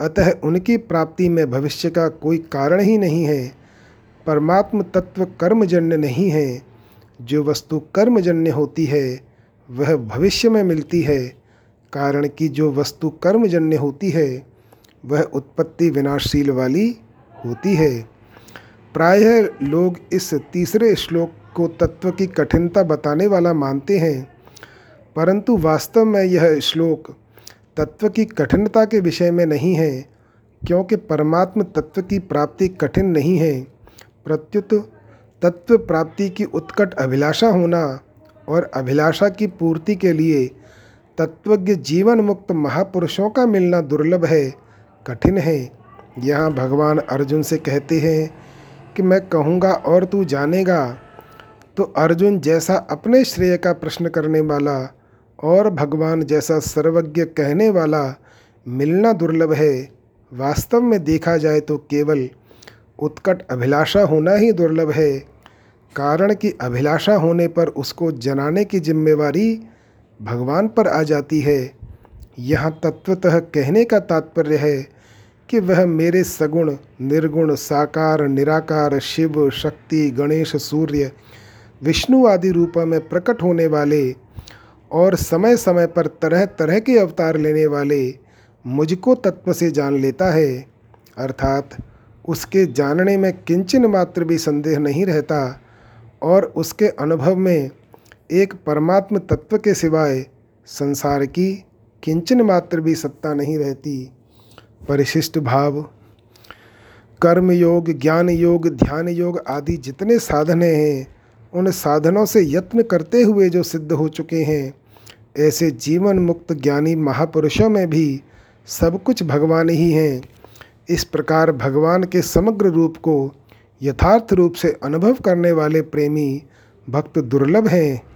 Speaker 1: अतः उनकी प्राप्ति में भविष्य का कोई कारण ही नहीं है। परमात्म तत्व कर्मजन्य नहीं है। जो वस्तु कर्मजन्य होती है, वह भविष्य में मिलती है। कारण कि जो वस्तु कर्मजन्य होती है, वह उत्पत्ति विनाशशील वाली होती है। प्रायः लोग इस तीसरे श्लोक को तत्व की कठिनता बताने वाला मानते हैं, परंतु वास्तव में यह श्लोक तत्व की कठिनता के विषय में नहीं है, क्योंकि परमात्म तत्व की प्राप्ति कठिन नहीं है। प्रत्युत तत्व प्राप्ति की उत्कट अभिलाषा होना और अभिलाषा की पूर्ति के लिए तत्वज्ञ जीवन मुक्त महापुरुषों का मिलना दुर्लभ है, कठिन है। यहाँ भगवान अर्जुन से कहते हैं कि मैं कहूँगा और तू जानेगा। तो अर्जुन जैसा अपने श्रेय का प्रश्न करने वाला और भगवान जैसा सर्वज्ञ कहने वाला मिलना दुर्लभ है। वास्तव में देखा जाए तो केवल उत्कट अभिलाषा होना ही दुर्लभ है। कारण की अभिलाषा होने पर उसको जनाने की जिम्मेवारी भगवान पर आ जाती है। यहाँ तत्वतः कहने का तात्पर्य है कि वह मेरे सगुण, निर्गुण, साकार, निराकार, शिव, शक्ति, गणेश, सूर्य, विष्णु आदि रूपों में प्रकट होने वाले और समय समय पर तरह तरह के अवतार लेने वाले मुझको तत्व से जान लेता है। अर्थात, उसके जानने में किंचन मात्र भी संदेह नहीं रहता और उसके अनुभव में एक परमात्म तत्व के सिवाय संसार की किंचन मात्र भी सत्ता नहीं रहती। परिशिष्ट भाव कर्म योग ज्ञान योग ध्यान योग आदि जितने साधने हैं, उन साधनों से यत्न करते हुए जो सिद्ध हो चुके हैं, ऐसे जीवन मुक्त ज्ञानी महापुरुषों में भी सब कुछ भगवान ही हैं। इस प्रकार भगवान के समग्र रूप को यथार्थ रूप से अनुभव करने वाले प्रेमी भक्त दुर्लभ हैं।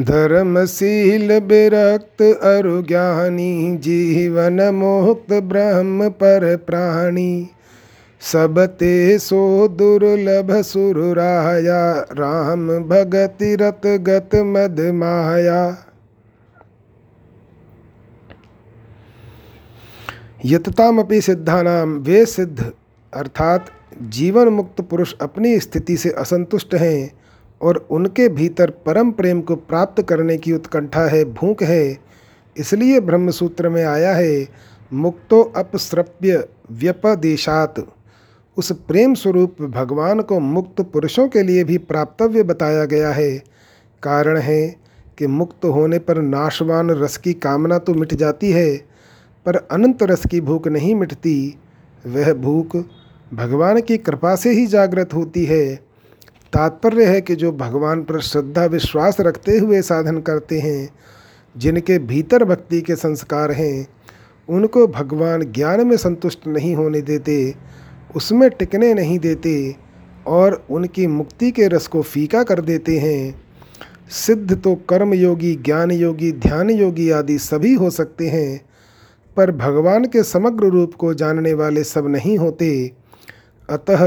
Speaker 1: धर्मशील विरक्त अरु ज्ञानी जीवन मुक्त ब्रह्म पर प्राणी। सब ते सो दुर्लभ सुराया राम भगति रत गत मद माया। यततामपि सिद्धानाम वे सिद्ध अर्थात जीवन मुक्त पुरुष अपनी स्थिति से असंतुष्ट हैं और उनके भीतर परम प्रेम को प्राप्त करने की उत्कंठा है, भूख है। इसलिए ब्रह्मसूत्र में आया है, मुक्तो अपसृप्य व्यपदेशात। उस प्रेम स्वरूप भगवान को मुक्त पुरुषों के लिए भी प्राप्तव्य बताया गया है। कारण है कि मुक्त होने पर नाशवान रस की कामना तो मिट जाती है। पर अनंत रस की भूख नहीं मिटती, वह भूख भगवान की कृपा से ही जागृत होती है। तात्पर्य है कि जो भगवान पर श्रद्धा, विश्वास रखते हुए साधन करते हैं, जिनके भीतर भक्ति के संस्कार हैं, उनको भगवान ज्ञान में संतुष्ट नहीं होने देते, उसमें टिकने नहीं देते और उनकी मुक्ति के रस को फीका कर देते हैं। सिद्ध तो कर्म योगी ज्ञान योगी ध्यान योगी आदि सभी हो सकते हैं पर भगवान के समग्र रूप को जानने वाले सब नहीं होते। अतः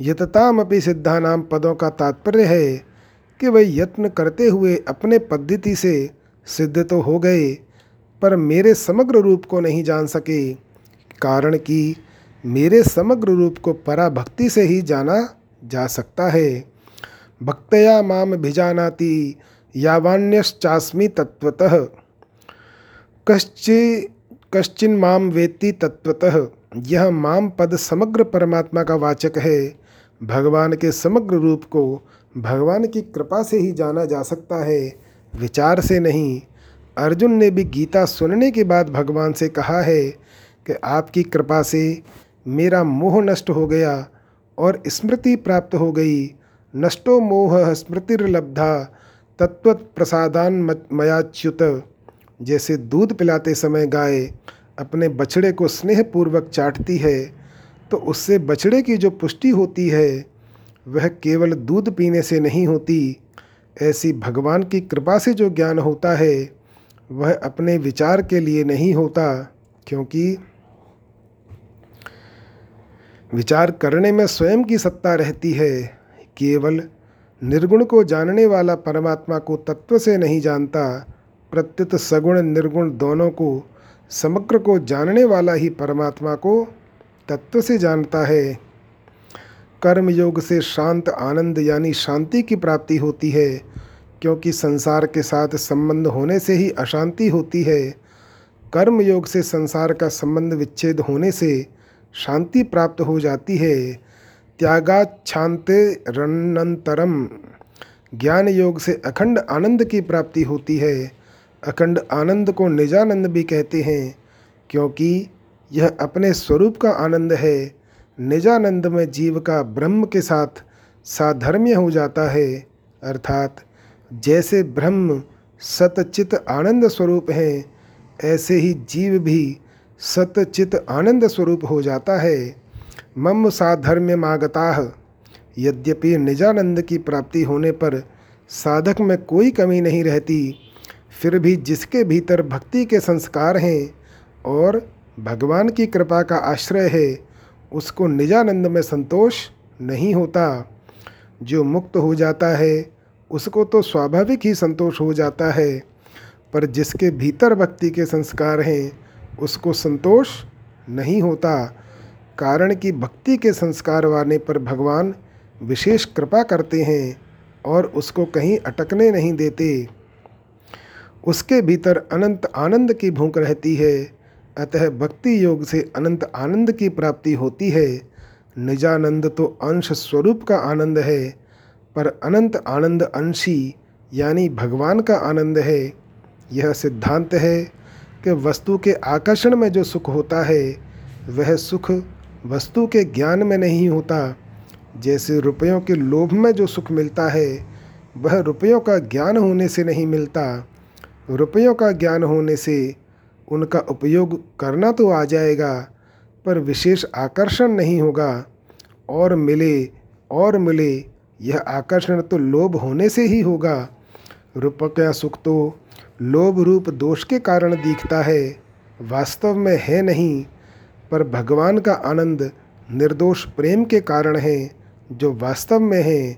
Speaker 1: यततामपि सिद्धानाम पदों का तात्पर्य है कि वे यत्न करते हुए अपने पद्धति से सिद्ध तो हो गए, पर मेरे समग्र रूप को नहीं जान सके। कारण कि मेरे समग्र रूप को पराभक्ति से ही जाना जा सकता है। भक्तया माम भिजानाति यावान्यश्चास्मि तत्वतः कश्चि कश्चिन माम वेत्ति तत्वतः यह माम पद समग्र परमात्मा का वाचक है। भगवान के समग्र रूप को भगवान की कृपा से ही जाना जा सकता है। विचार से नहीं, अर्जुन ने भी गीता सुनने के बाद भगवान से कहा है कि आपकी कृपा से मेरा मोह नष्ट हो गया और स्मृति प्राप्त हो गई। नष्टो मोह स्मृतिर्लब्धा तत्व प्रसादान मयाच्युत जैसे दूध पिलाते समय गाय अपने बछड़े को स्नेहपूर्वक चाटती है तो उससे बछड़े की जो पुष्टि होती है, वह केवल दूध पीने से नहीं होती। ऐसी भगवान की कृपा से जो ज्ञान होता है, वह अपने विचार के लिए नहीं होता, क्योंकि विचार करने में स्वयं की सत्ता रहती है, केवल निर्गुण को जानने वाला परमात्मा को तत्व से नहीं जानता। प्रत्युत सगुण निर्गुण दोनों को, समग्र को जानने वाला ही परमात्मा को तत्व से जानता है। कर्म योग से शांत आनंद यानी शांति की प्राप्ति होती है, क्योंकि संसार के साथ संबंध होने से ही अशांति होती है। कर्म योग से संसार का संबंध विच्छेद होने से शांति प्राप्त हो जाती है। त्यागाच्छांते रणंतरम ज्ञान योग से अखंड आनंद की प्राप्ति होती है। अखंड आनंद को निजानंद भी कहते हैं, क्योंकि यह अपने स्वरूप का आनंद है। निजानंद में जीव का ब्रह्म के साथ साधर्म्य हो जाता है, अर्थात जैसे ब्रह्म सतचित आनंद स्वरूप हैं, ऐसे ही जीव भी सतचित आनंद स्वरूप हो जाता है। मम साधर्म्य मागता, यद्यपि निजानंद की प्राप्ति होने पर साधक में कोई कमी नहीं रहती फिर भी जिसके भीतर भक्ति के संस्कार हैं और भगवान की कृपा का आश्रय है, उसको निजानंद में संतोष नहीं होता। जो मुक्त हो जाता है, उसको तो स्वाभाविक ही संतोष हो जाता है। पर जिसके भीतर भक्ति के संस्कार हैं, उसको संतोष नहीं होता। कारण कि भक्ति के संस्कार वाने पर भगवान विशेष कृपा करते हैं और उसको कहीं अटकने नहीं देते। उसके भीतर अनंत आनंद की भूख रहती है। अतः भक्ति योग से अनंत आनंद की प्राप्ति होती है। निजानंद तो अंश स्वरूप का आनंद है, पर अनंत आनंद अंशी, यानी भगवान का आनंद है। यह सिद्धांत है कि वस्तु के आकर्षण में जो सुख होता है, वह सुख वस्तु के ज्ञान में नहीं होता। जैसे रुपयों के लोभ में जो सुख मिलता है, वह रुपयों का ज्ञान होने से नहीं मिलता। रुपयों का ज्ञान होने से उनका उपयोग करना तो आ जाएगा, पर विशेष आकर्षण नहीं होगा। और मिले और मिले, यह आकर्षण तो लोभ होने से ही होगा। रूपक सुख तो लोभ रूप दोष के कारण दिखता है, वास्तव में है नहीं, पर भगवान का आनंद निर्दोष प्रेम के कारण है, जो वास्तव में है।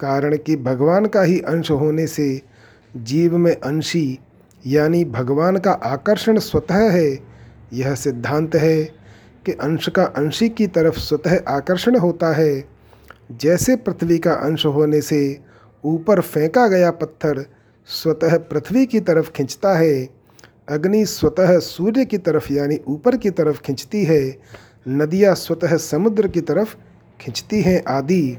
Speaker 1: कारण कि भगवान का ही अंश होने से जीव में अंशी, यानी भगवान का आकर्षण स्वतः है। यह सिद्धांत है कि अंश का अंशी की तरफ़ स्वतः आकर्षण होता है। जैसे पृथ्वी का अंश होने से ऊपर फेंका गया पत्थर स्वतः पृथ्वी की तरफ़ खींचता है। अग्नि स्वतः सूर्य की तरफ़, यानी ऊपर की तरफ़ खींचती है। नदियाँ स्वतः समुद्र की तरफ़ खींचती हैं आदि।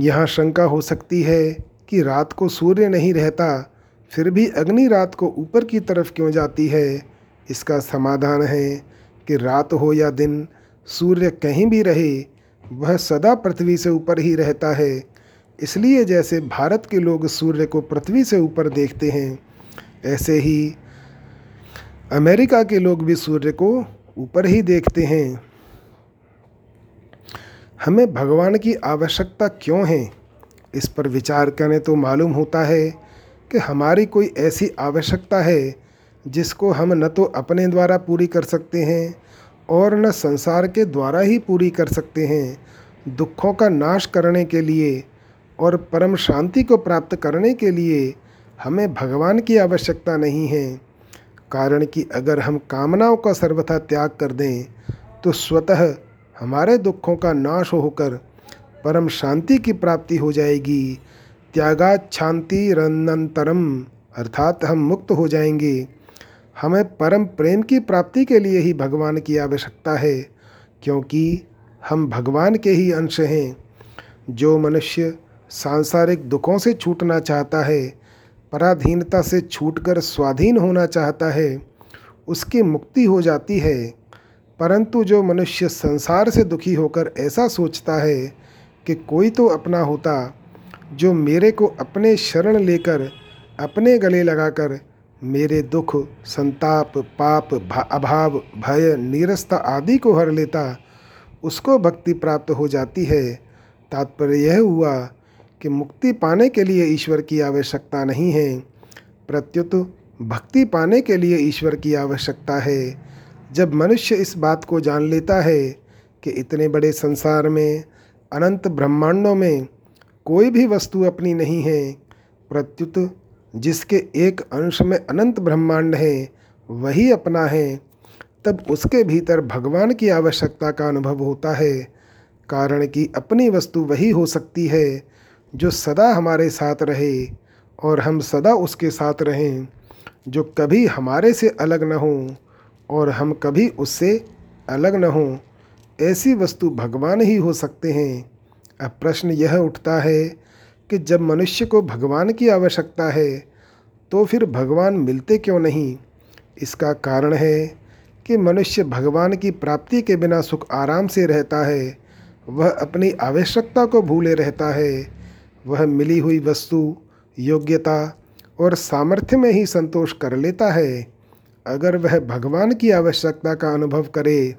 Speaker 1: यहाँ शंका हो सकती है कि रात को सूर्य नहीं रहता, फिर भी अग्नि रात को ऊपर की तरफ़ क्यों जाती है? इसका समाधान है कि रात हो या दिन, सूर्य कहीं भी रहे, वह सदा पृथ्वी से ऊपर ही रहता है। इसलिए जैसे भारत के लोग सूर्य को पृथ्वी से ऊपर देखते हैं, ऐसे ही अमेरिका के लोग भी सूर्य को ऊपर ही देखते हैं। हमें भगवान की आवश्यकता क्यों है? इस पर विचार करें तो मालूम होता है कि हमारी कोई ऐसी आवश्यकता है जिसको हम न तो अपने द्वारा पूरी कर सकते हैं और न संसार के द्वारा ही पूरी कर सकते हैं दुखों का नाश करने के लिए और परम शांति को प्राप्त करने के लिए हमें भगवान की आवश्यकता नहीं है। कारण कि अगर हम कामनाओं का सर्वथा त्याग कर दें तो स्वतः हमारे दुखों का नाश होकर परम शांति की प्राप्ति हो जाएगी। त्यागात शांति अर्थात हम मुक्त हो जाएँगे। हमें परम प्रेम की प्राप्ति के लिए ही भगवान की आवश्यकता है, क्योंकि हम भगवान के ही अंश हैं। जो मनुष्य सांसारिक दुखों से छूटना चाहता है, पराधीनता से छूटकर स्वाधीन होना चाहता है, उसकी मुक्ति हो जाती है। परंतु जो मनुष्य संसार से दुखी होकर ऐसा सोचता है कि कोई तो अपना होता, जो मेरे को अपने शरण लेकर, अपने गले लगाकर, मेरे दुख, संताप, पाप अभाव, भय, नीरसता आदि को हर लेता, उसको भक्ति प्राप्त हो जाती है। तात्पर्य यह हुआ कि मुक्ति पाने के लिए ईश्वर की आवश्यकता नहीं है। प्रत्युत, भक्ति पाने के लिए ईश्वर की आवश्यकता है। जब मनुष्य इस बात को जान लेता है कि इतने बड़े संसार में अनंत ब्रह्मांडों में कोई भी वस्तु अपनी नहीं है, प्रत्युत जिसके एक अंश में अनंत ब्रह्मांड है, वही अपना है। तब उसके भीतर भगवान की आवश्यकता का अनुभव होता है। कारण कि अपनी वस्तु वही हो सकती है, जो सदा हमारे साथ रहे और हम सदा उसके साथ रहें, जो कभी हमारे से अलग न हो और हम कभी उससे अलग न हों। ऐसी वस्तु भगवान ही हो सकते हैं। अब प्रश्न यह उठता है कि जब मनुष्य को भगवान की आवश्यकता है तो फिर भगवान मिलते क्यों नहीं? इसका कारण है कि मनुष्य भगवान की प्राप्ति के बिना सुख आराम से रहता है। वह अपनी आवश्यकता को भूले रहता है। वह मिली हुई वस्तु, योग्यता और सामर्थ्य में ही संतोष कर लेता है। अगर वह भगवान की आवश्यकता का अनुभव करे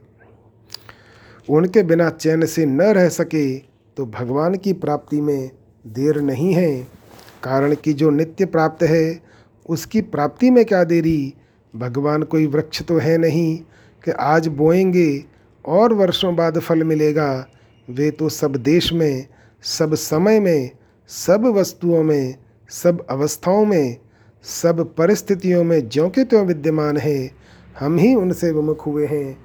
Speaker 1: उनके बिना चैन से न रह सके तो भगवान की प्राप्ति में देर नहीं है। कारण कि जो नित्य प्राप्त है, उसकी प्राप्ति में क्या देरी? भगवान कोई वृक्ष तो है नहीं कि आज बोएँगे और वर्षों बाद फल मिलेगा। वे तो सब देश में, सब समय में, सब वस्तुओं में, सब अवस्थाओं में, सब परिस्थितियों में ज्यों के त्यों विद्यमान है। हम ही उनसे विमुख हुए हैं।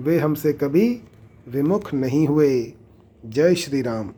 Speaker 1: वे हमसे कभी विमुख नहीं हुए। जय श्री राम